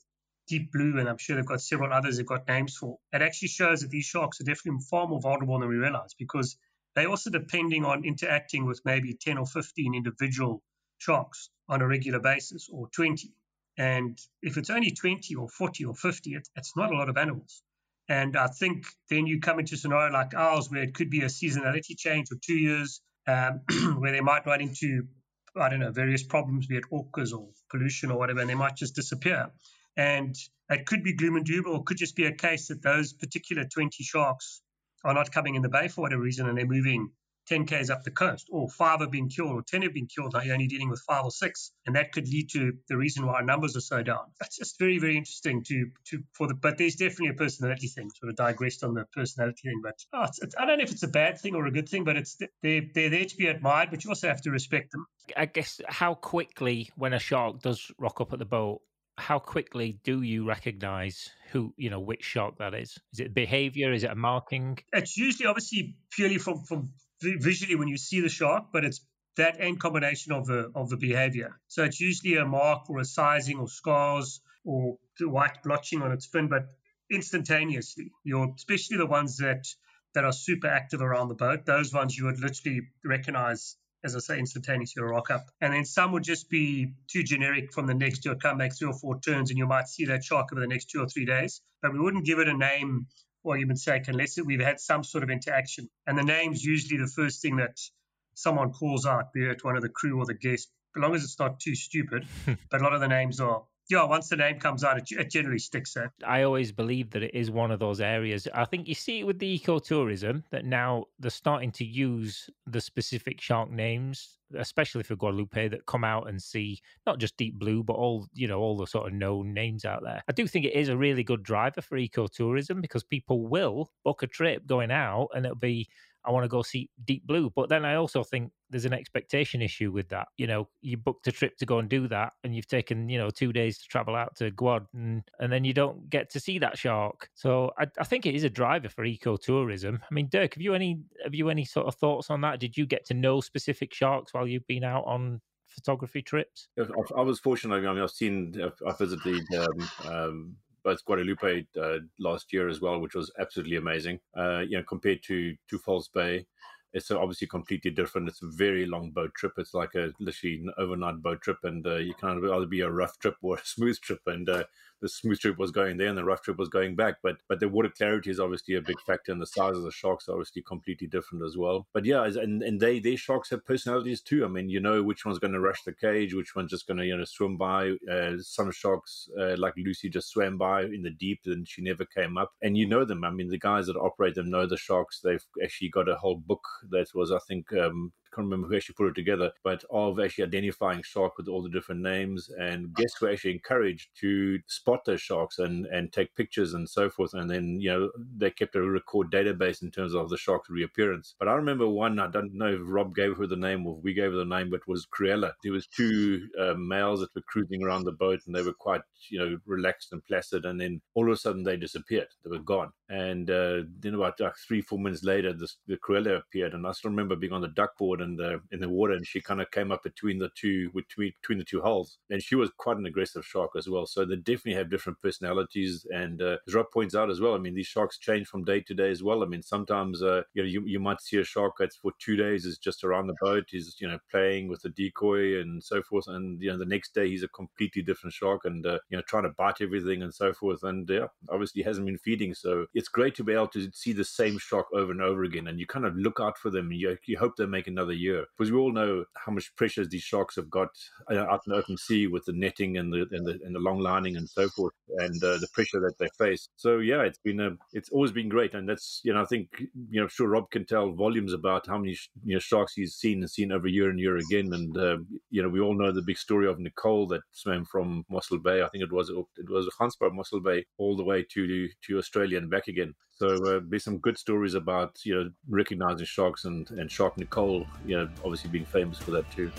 Deep Blue, and I'm sure they've got several others they've got names for. It actually shows that these sharks are definitely far more vulnerable than we realize because they're also depending on interacting with maybe 10 or 15 individual sharks on a regular basis or 20. And if it's only 20 or 40 or 50, it, it's not a lot of animals. And I think then you come into a scenario like ours where it could be a seasonality change or two years um, where they might run into, I don't know, various problems, be it orcas or pollution or whatever, and they might just disappear. And it could be gloom and doom, or it could just be a case that those particular 20 sharks are not coming in the bay for whatever reason and they're moving 10 Ks up the coast, or five have been killed, or 10 have been killed. Now you're only dealing with five or six. And that could lead to the reason why our numbers are so down. That's just very, very interesting to, to for the, but there's definitely a personality thing, sort of digressed on the personality thing. But oh, it's, it's, I don't know if it's a bad thing or a good thing, but it's they're, they're there to be admired, but you also have to respect them. I guess how quickly, when a shark does rock up at the boat, how quickly do you recognize who you know which shark that is? Is it behavior? Is it a marking? It's usually obviously purely from from visually when you see the shark but it's that end combination of the of the behavior. So it's usually a mark or a sizing or scars or the white blotching on its fin but instantaneously. You're especially the ones that that are super active around the boat those ones you would literally recognize as I say, instantaneously or rock up. And then some would just be too generic from the next year, come back three or four turns, and you might see that shark over the next two or three days. But we wouldn't give it a name or argument's sake unless we've had some sort of interaction. And the name's usually the first thing that someone calls out, be it one of the crew or the guest, as long as it's not too stupid. but a lot of the names are yeah, once the name comes out, it, it generally sticks there. I always believe that it is one of those areas. I think you see it with the ecotourism that now they're starting to use the specific shark names, especially for Guadalupe, that come out and see not just deep blue, but all you know, all the sort of known names out there. I do think it is a really good driver for ecotourism because people will book a trip going out and it'll be I want to go see Deep Blue. But then I also think there's an expectation issue with that. You know, you booked a trip to go and do that, and you've taken you know two days to travel out to Guad, and and then you don't get to see that shark. So I, I think it is a driver for ecotourism. I mean, Dirk, have you any have you any sort of thoughts on that? Did you get to know specific sharks while you've been out on photography trips? I was fortunate. I mean, I've seen, I've visited um, um, both Guadalupe uh, last year as well, which was absolutely amazing. Uh, you know, compared to to False Bay, it's obviously completely different. It's a very long boat trip. It's like a literally an overnight boat trip, and uh, you can either be a rough trip or a smooth trip. And uh, the smooth trip was going there and the rough trip was going back. But but the water clarity is obviously a big factor, and the size of the sharks are obviously completely different as well. But yeah, and and they their sharks have personalities too. I mean, you know which one's going to rush the cage, which one's just going to you know swim by. Uh, some sharks uh, like Lucy just swam by in the deep and she never came up, and you know them. I mean, the guys that operate them know the sharks. They've actually got a whole book that was I think um, can't remember who actually put it together, but of actually identifying shark with all the different names. And guests were actually encouraged to spot those sharks and, and take pictures and so forth. And then, you know, they kept a record database in terms of the shark's reappearance. But I remember one, I don't know if Rob gave her the name or we gave her the name, but was Cruella. There was two uh, males that were cruising around the boat and they were quite, you know, relaxed and placid. And then all of a sudden they disappeared. They were gone. And uh, then about like three, four minutes later, this, the Cruella appeared. And I still remember being on the duck board and the in the water, and she kind of came up between the two between between the two hulls, and she was quite an aggressive shark as well. So they definitely have different personalities, and uh, as Rob points out as well, I mean these sharks change from day to day as well. I mean sometimes uh, you know you, you might see a shark that's for two days is just around the boat, he's you know playing with the decoy and so forth, and you know the next day he's a completely different shark and uh, you know trying to bite everything and so forth, and yeah, obviously hasn't been feeding, so it's great to be able to see the same shark over and over again, and you kind of look out for them, you, you hope they make another year because we all know how much pressure these sharks have got uh, out in the open sea with the netting and the and the, and the long lining and so forth, and uh, the pressure that they face. So yeah, it's been a it's always been great, and that's you know I think you know sure Rob can tell volumes about how many you know sharks he's seen and seen over year and year again, and uh, you know we all know the big story of Nicole that swam from Mossel Bay. I think it was it was Gansbaai Mossel Bay all the way to to Australia and back again. So uh, there's some good stories about you know recognizing sharks and and Shark Nicole, you know, obviously being famous for that too.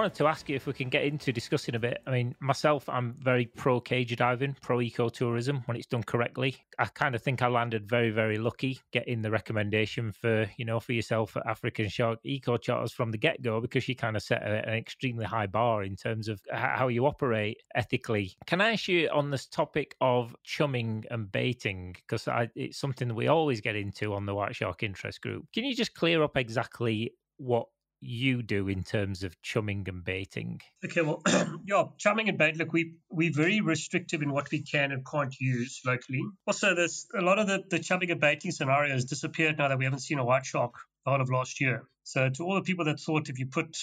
Wanted to ask you if we can get into discussing a bit. I mean, myself, I'm very pro cage diving, pro ecotourism when it's done correctly. I kind of think I landed very, very lucky getting the recommendation for, you know, for yourself at African Shark Eco Charters from the get go because you kind of set an extremely high bar in terms of how you operate ethically. Can I ask you on this topic of chumming and baiting? Because it's something that we always get into on the White Shark Interest Group. Can you just clear up exactly what you do in terms of chumming and baiting? Okay, well, yeah, chumming and bait. Look, we we're very restrictive in what we can and can't use locally. Also, there's a lot of the, the chumming and baiting scenarios disappeared now that we haven't seen a white shark the whole of last year. So, to all the people that thought if you put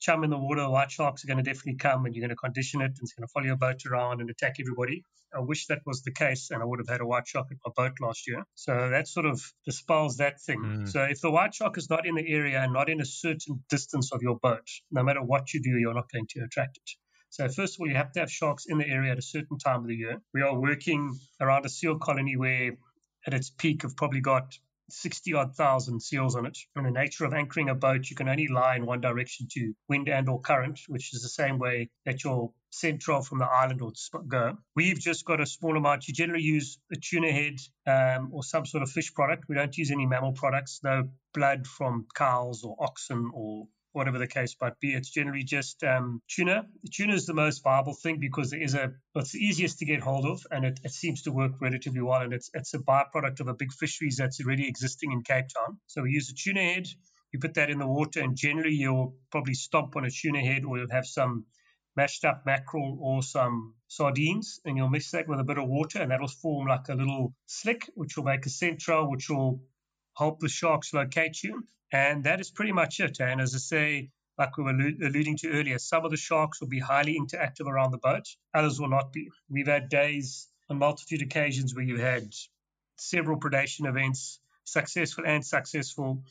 chum in the water, white sharks are going to definitely come and you're going to condition it and it's going to follow your boat around and attack everybody. I wish that was the case and I would have had a white shark in my boat last year. So that sort of dispels that thing. Mm. So if the white shark is not in the area and not in a certain distance of your boat, no matter what you do, you're not going to attract it. So first of all, you have to have sharks in the area at a certain time of the year. We are working around a seal colony where at its peak have probably got 60 odd thousand seals on it. And the nature of anchoring a boat, you can only lie in one direction to wind and or current, which is the same way that your central from the island would go. We've just got a small amount. You generally use a tuna head um, or some sort of fish product. We don't use any mammal products, no blood from cows or oxen or whatever the case might be. It's generally just um, tuna. Tuna is the most viable thing because it is a it's the easiest to get hold of, and it, it seems to work relatively well. And it's it's a byproduct of a big fisheries that's already existing in Cape Town. So we use a tuna head. You put that in the water, and generally you'll probably stomp on a tuna head, or you'll have some mashed up mackerel or some sardines, and you'll mix that with a bit of water, and that'll form like a little slick, which will make a central, which will help the sharks locate you. And that is pretty much it. And as I say, like we were alluding to earlier, some of the sharks will be highly interactive around the boat, others will not be. We've had days on multitude occasions where you had several predation events, successful and successful,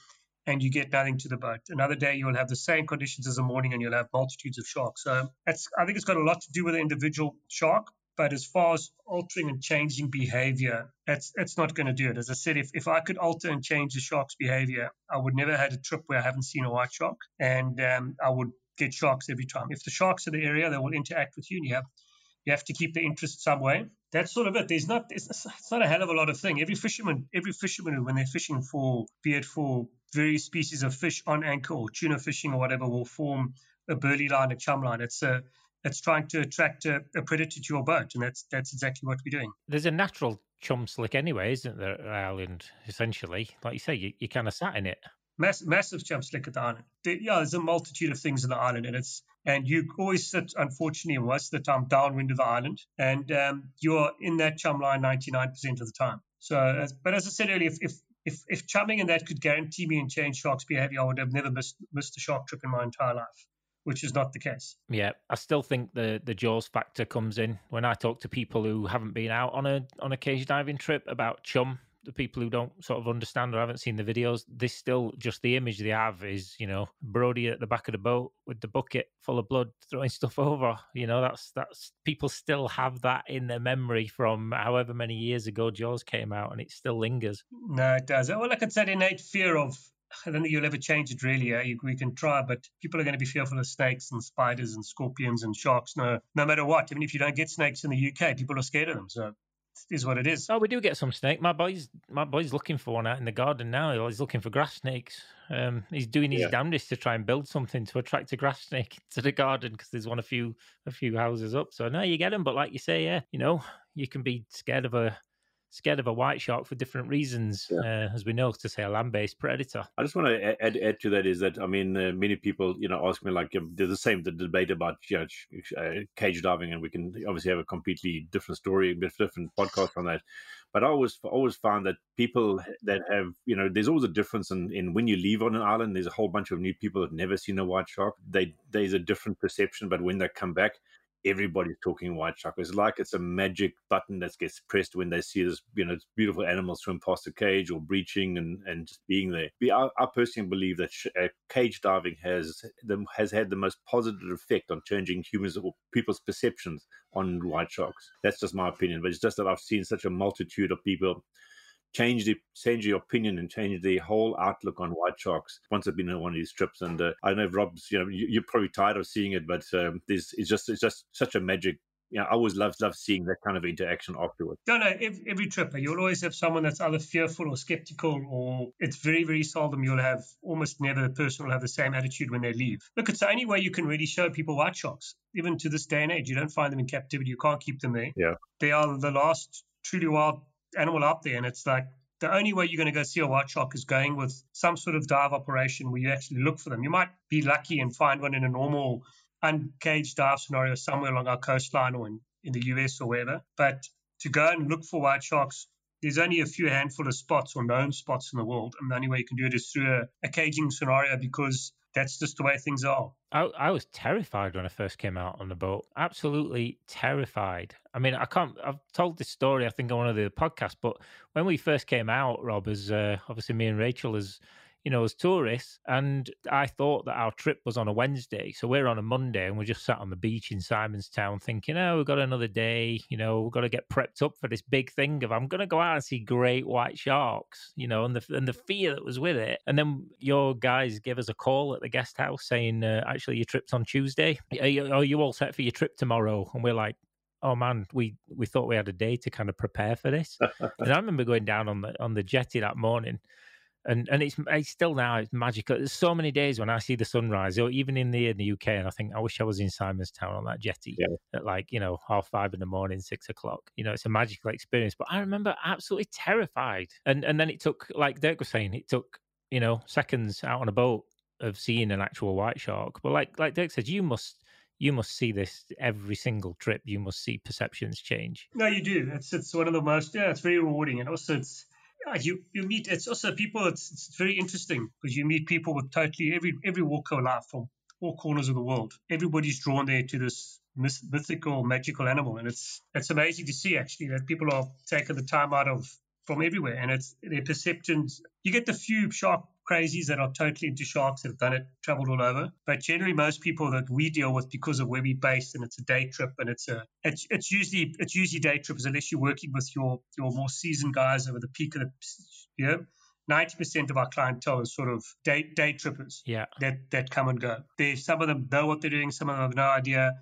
and you get nothing to the boat. Another day you'll have the same conditions as the morning and you'll have multitudes of sharks. So I think it's got a lot to do with the individual shark. But as far as altering and changing behavior, that's that's not going to do it. As I said, if, if I could alter and change the shark's behavior, I would never had a trip where I haven't seen a white shark, and um, I would get sharks every time. If the sharks are the area, they will interact with you, and you have you have to keep the interest some way. That's sort of it. There's not it's, it's not a hell of a lot of thing. Every fisherman, every fisherman when they're fishing for, be it for various species of fish on anchor or tuna fishing or whatever, will form a burley line, a chum line. It's a it's trying to attract a, a, predator to your boat, and that's that's exactly what we're doing. There's a natural chum slick anyway, isn't there, Island? Essentially, like you say, you, you kind of sat in it. Mass, massive chum slick at the island. There, yeah, there's a multitude of things in the island, and it's and you always sit, unfortunately, most of the time downwind of the island, and um, you're in that chum line 99% of the time. So, as, but as I said earlier, if, if if if chumming and that could guarantee me and change sharks' behavior, I would have never missed missed a shark trip in my entire life which is not the case. Yeah, I still think the the jaws factor comes in when I talk to people who haven't been out on a on a cage diving trip about chum. The people who don't sort of understand or haven't seen the videos, this still just the image they have is, you know, Brody at the back of the boat with the bucket full of blood throwing stuff over. You know, that's that's people still have that in their memory from however many years ago Jaws came out, and it still lingers. No, it does. Well, like I said, innate fear of I don't think you'll ever change it really. Uh, we can try, but people are going to be fearful of snakes and spiders and scorpions and sharks no, no matter what. Even if you don't get snakes in the UK, people are scared of them. So is what it is. Oh, we do get some snake. My boy's my boy's looking for one out in the garden now. He's looking for grass snakes. Um, he's doing his yeah. damnedest to try and build something to attract a grass snake to the garden because there's one a few a few houses up. So no, you get them, but like you say, yeah, you know, you can be scared of a scared of a white shark for different reasons, yeah. uh, as we know, to say a land-based predator. I just want to add, add to that is that I mean, uh, many people, you know, ask me like um, they're the same the debate about you know, uh, cage diving, and we can obviously have a completely different story, a different podcast on that. But I always always found that people that have, you know, there's always a difference in, in when you leave on an island. There's a whole bunch of new people that never seen a white shark. They there's a different perception, but when they come back, everybody's talking white shark. It's like it's a magic button that gets pressed when they see this, you know, beautiful animals swim past the cage or breaching and, and just being there. I, I personally believe that sh- uh, cage diving has the, has had the most positive effect on changing humans or people's perceptions on white sharks. That's just my opinion, but it's just that I've seen such a multitude of people change the change your opinion and change the whole outlook on white sharks once I've been on one of these trips. And uh, I know Rob's, you know, you, are probably tired of seeing it, but um, this it's just it's just such a magic. You know, I always love love seeing that kind of interaction afterwards. No, no, every, every trip you'll always have someone that's either fearful or skeptical, or it's very very seldom you'll have almost never a person will have the same attitude when they leave. Look, it's the only way you can really show people white sharks. Even to this day and age, you don't find them in captivity. You can't keep them there. Yeah, they are the last truly wild animal out there, and it's like the only way you're going to go see a white shark is going with some sort of dive operation where you actually look for them. You might be lucky and find one in a normal uncaged dive scenario somewhere along our coastline or in, in the US or wherever. But to go and look for white sharks, there's only a few handful of spots or known spots in the world. And the only way you can do it is through a, a caging scenario because that's just the way things are. I, I was terrified when I first came out on the boat. Absolutely terrified. I mean, I can't. I've told this story, I think, on one of the podcasts. But when we first came out, Rob, as uh, obviously me and Rachel as you know, as tourists. And I thought that our trip was on a Wednesday. So we're on a Monday and we're just sat on the beach in Simonstown thinking, oh, we've got another day. You know, we've got to get prepped up for this big thing of I'm going to go out and see great white sharks, you know, and the, and the fear that was with it. And then your guys give us a call at the guest house saying, uh, actually, your trip's on Tuesday. Are you, are you all set for your trip tomorrow? And we're like, oh man, we we thought we had a day to kind of prepare for this. and I remember going down on the on the jetty that morning and and it's it's still now it's magical. There's so many days when I see the sunrise, or even in the in the UK, and I think I wish I was in Simonstown on that jetty yeah. at like you know half five in the morning, six o'clock. You know, it's a magical experience. But I remember absolutely terrified, and and then it took like Dirk was saying, it took you know seconds out on a boat of seeing an actual white shark. But like like Dirk said, you must you must see this every single trip. You must see perceptions change. No, you do. It's it's one of the most yeah. It's very rewarding, and also it's yeah, you, you meet it's also people it's, it's very interesting because you meet people with totally every every walk of life from all corners of the world. Everybody's drawn there to this mythical magical animal and it's it's amazing to see actually that people are taking the time out of from everywhere and it's their perceptions you get the few shark crazies that are totally into sharks that have done it, traveled all over. But generally, most people that we deal with, because of where we're based, and it's a day trip, and it's a it's it's usually it's usually day trips unless you're working with your your more seasoned guys over the peak of the year. 90% of our clientele is sort of day, day trippers yeah. that, that come and go. They, some of them know what they're doing, some of them have no idea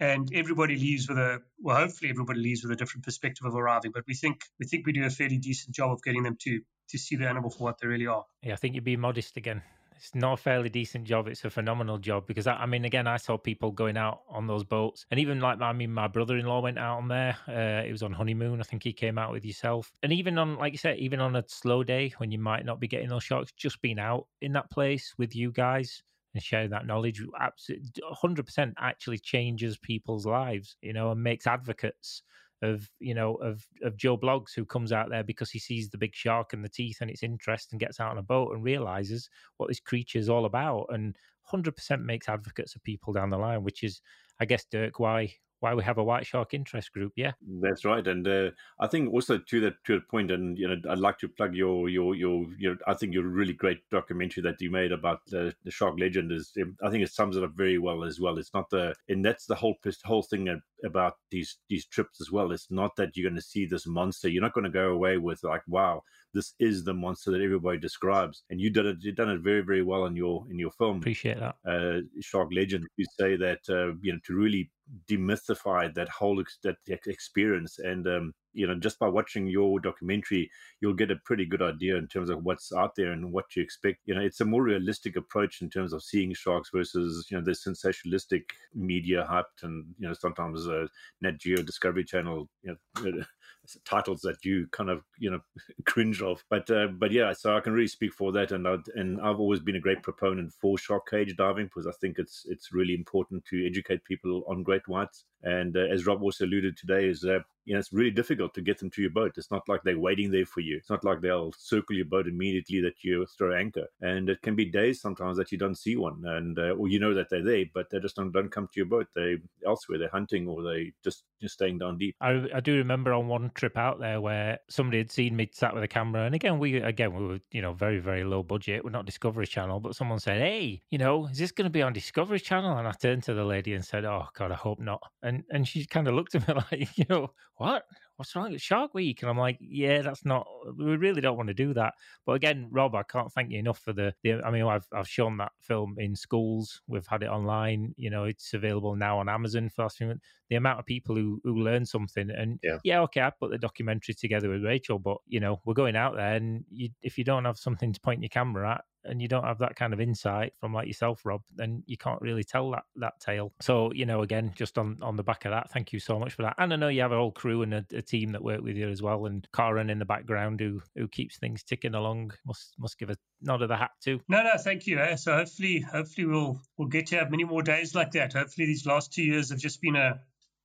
and everybody leaves with a well hopefully everybody leaves with a different perspective of arriving but we think we think we do a fairly decent job of getting them to to see the animal for what they really are. Yeah i think you'd be modest again. It's not a fairly decent job it's a phenomenal job because I, I, mean again i saw people going out on those boats and even like i mean my brother-in-law went out on there uh, it was on honeymoon i think he came out with yourself. And even on like you said even on a slow day when you might not be getting those sharks just being out in that place with you guys and sharing that knowledge absolutely 100% actually changes people's lives you know and makes advocates of you know of of joe bloggs who comes out there because he sees the big shark and the teeth and its interest and gets out on a boat and realizes what this creature is all about and 100% makes advocates of people down the line which is i guess dirk why why we have a white shark interest group. Yeah, that's right. And uh, I think also to that to a point, and you know, I'd like to plug your your your your. I think your really great documentary that you made about the, the shark legend is. I think it sums it up very well as well. It's not the and that's the whole whole thing about these these trips as well. It's not that you're going to see this monster. You're not going to go away with like, wow, this is the monster that everybody describes. And you did it. You've done it very very well in your in your film. Appreciate that. Uh, shark legend. You say that uh, you know to really demystify that whole ex- that experience and um, you know just by watching your documentary you'll get a pretty good idea in terms of what's out there and what you expect you know it's a more realistic approach in terms of seeing sharks versus you know the sensationalistic media hyped and you know sometimes uh, Nat Geo Discovery Channel you know titles that you kind of you know cringe of. But uh, but yeah, so I can really speak for that, and I and I've always been a great proponent for shark cage diving because I think it's it's really important to educate people on great whites. And uh, as Rob also alluded today, is that you know, it's really difficult to get them to your boat. It's not like they're waiting there for you. It's not like they'll circle your boat immediately that you throw anchor. And it can be days sometimes that you don't see one, and uh, or you know that they're there, but they just don't, don't come to your boat. They elsewhere. They're hunting or they just just staying down deep. I, I do remember on one trip out there where somebody had seen me sat with a camera, and again we again we were you know very very low budget. We're not Discovery Channel, but someone said, "Hey, you know, is this going to be on Discovery Channel?" And I turned to the lady and said, "Oh God, I hope not." And and she kind of looked at me like, you know, what? What's wrong with Shark Week? And I'm like, yeah, that's not, we really don't want to do that. But again, Rob, I can't thank you enough for the, the I mean, I've, I've shown that film in schools. We've had it online. You know, it's available now on Amazon for us. the amount of people who, who learn something. And yeah. yeah, okay, I put the documentary together with Rachel, but, you know, we're going out there and you, if you don't have something to point your camera at, and you don't have that kind of insight from like yourself, Rob, then you can't really tell that that tale. So you know, again, just on on the back of that, thank you so much for that. And I know you have a whole crew and a, a team that work with you as well, and Karen in the background who who keeps things ticking along. Must must give a nod of the hat too. No, no, thank you. Eh? So hopefully, hopefully we'll we'll get to have many more days like that. Hopefully, these last two years have just been a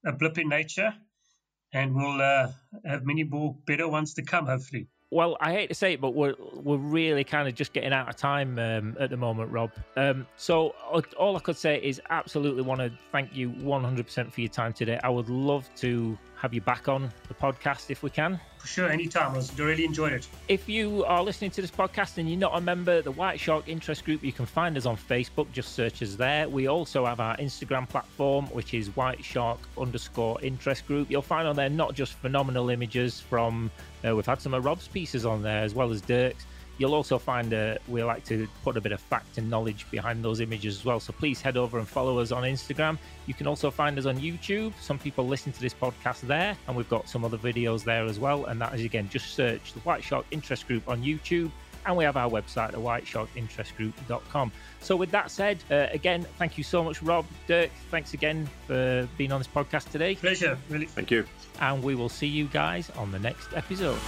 a blip in nature, and we'll uh, have many more better ones to come. Hopefully. Well, I hate to say it, but we're we're really kind of just getting out of time um, at the moment, Rob. Um, so all I could say is absolutely want to thank you 100% for your time today. I would love to have you back on the podcast if we can. Sure, anytime. I really enjoyed it. If you are listening to this podcast and you're not a member of the White Shark Interest Group, you can find us on Facebook. Just search us there. We also have our Instagram platform, which is White Shark underscore Interest Group. You'll find on there not just phenomenal images from, uh, we've had some of Rob's pieces on there as well as Dirk's You'll also find uh, we like to put a bit of fact and knowledge behind those images as well. So please head over and follow us on Instagram. You can also find us on YouTube. Some people listen to this podcast there, and we've got some other videos there as well. And that is again just search the White Shark Interest Group on YouTube. And we have our website, the whitesharkinterestgroup.com. So, with that said, uh, again, thank you so much, Rob. Dirk, thanks again for being on this podcast today. Pleasure, really. Thank you. And we will see you guys on the next episode.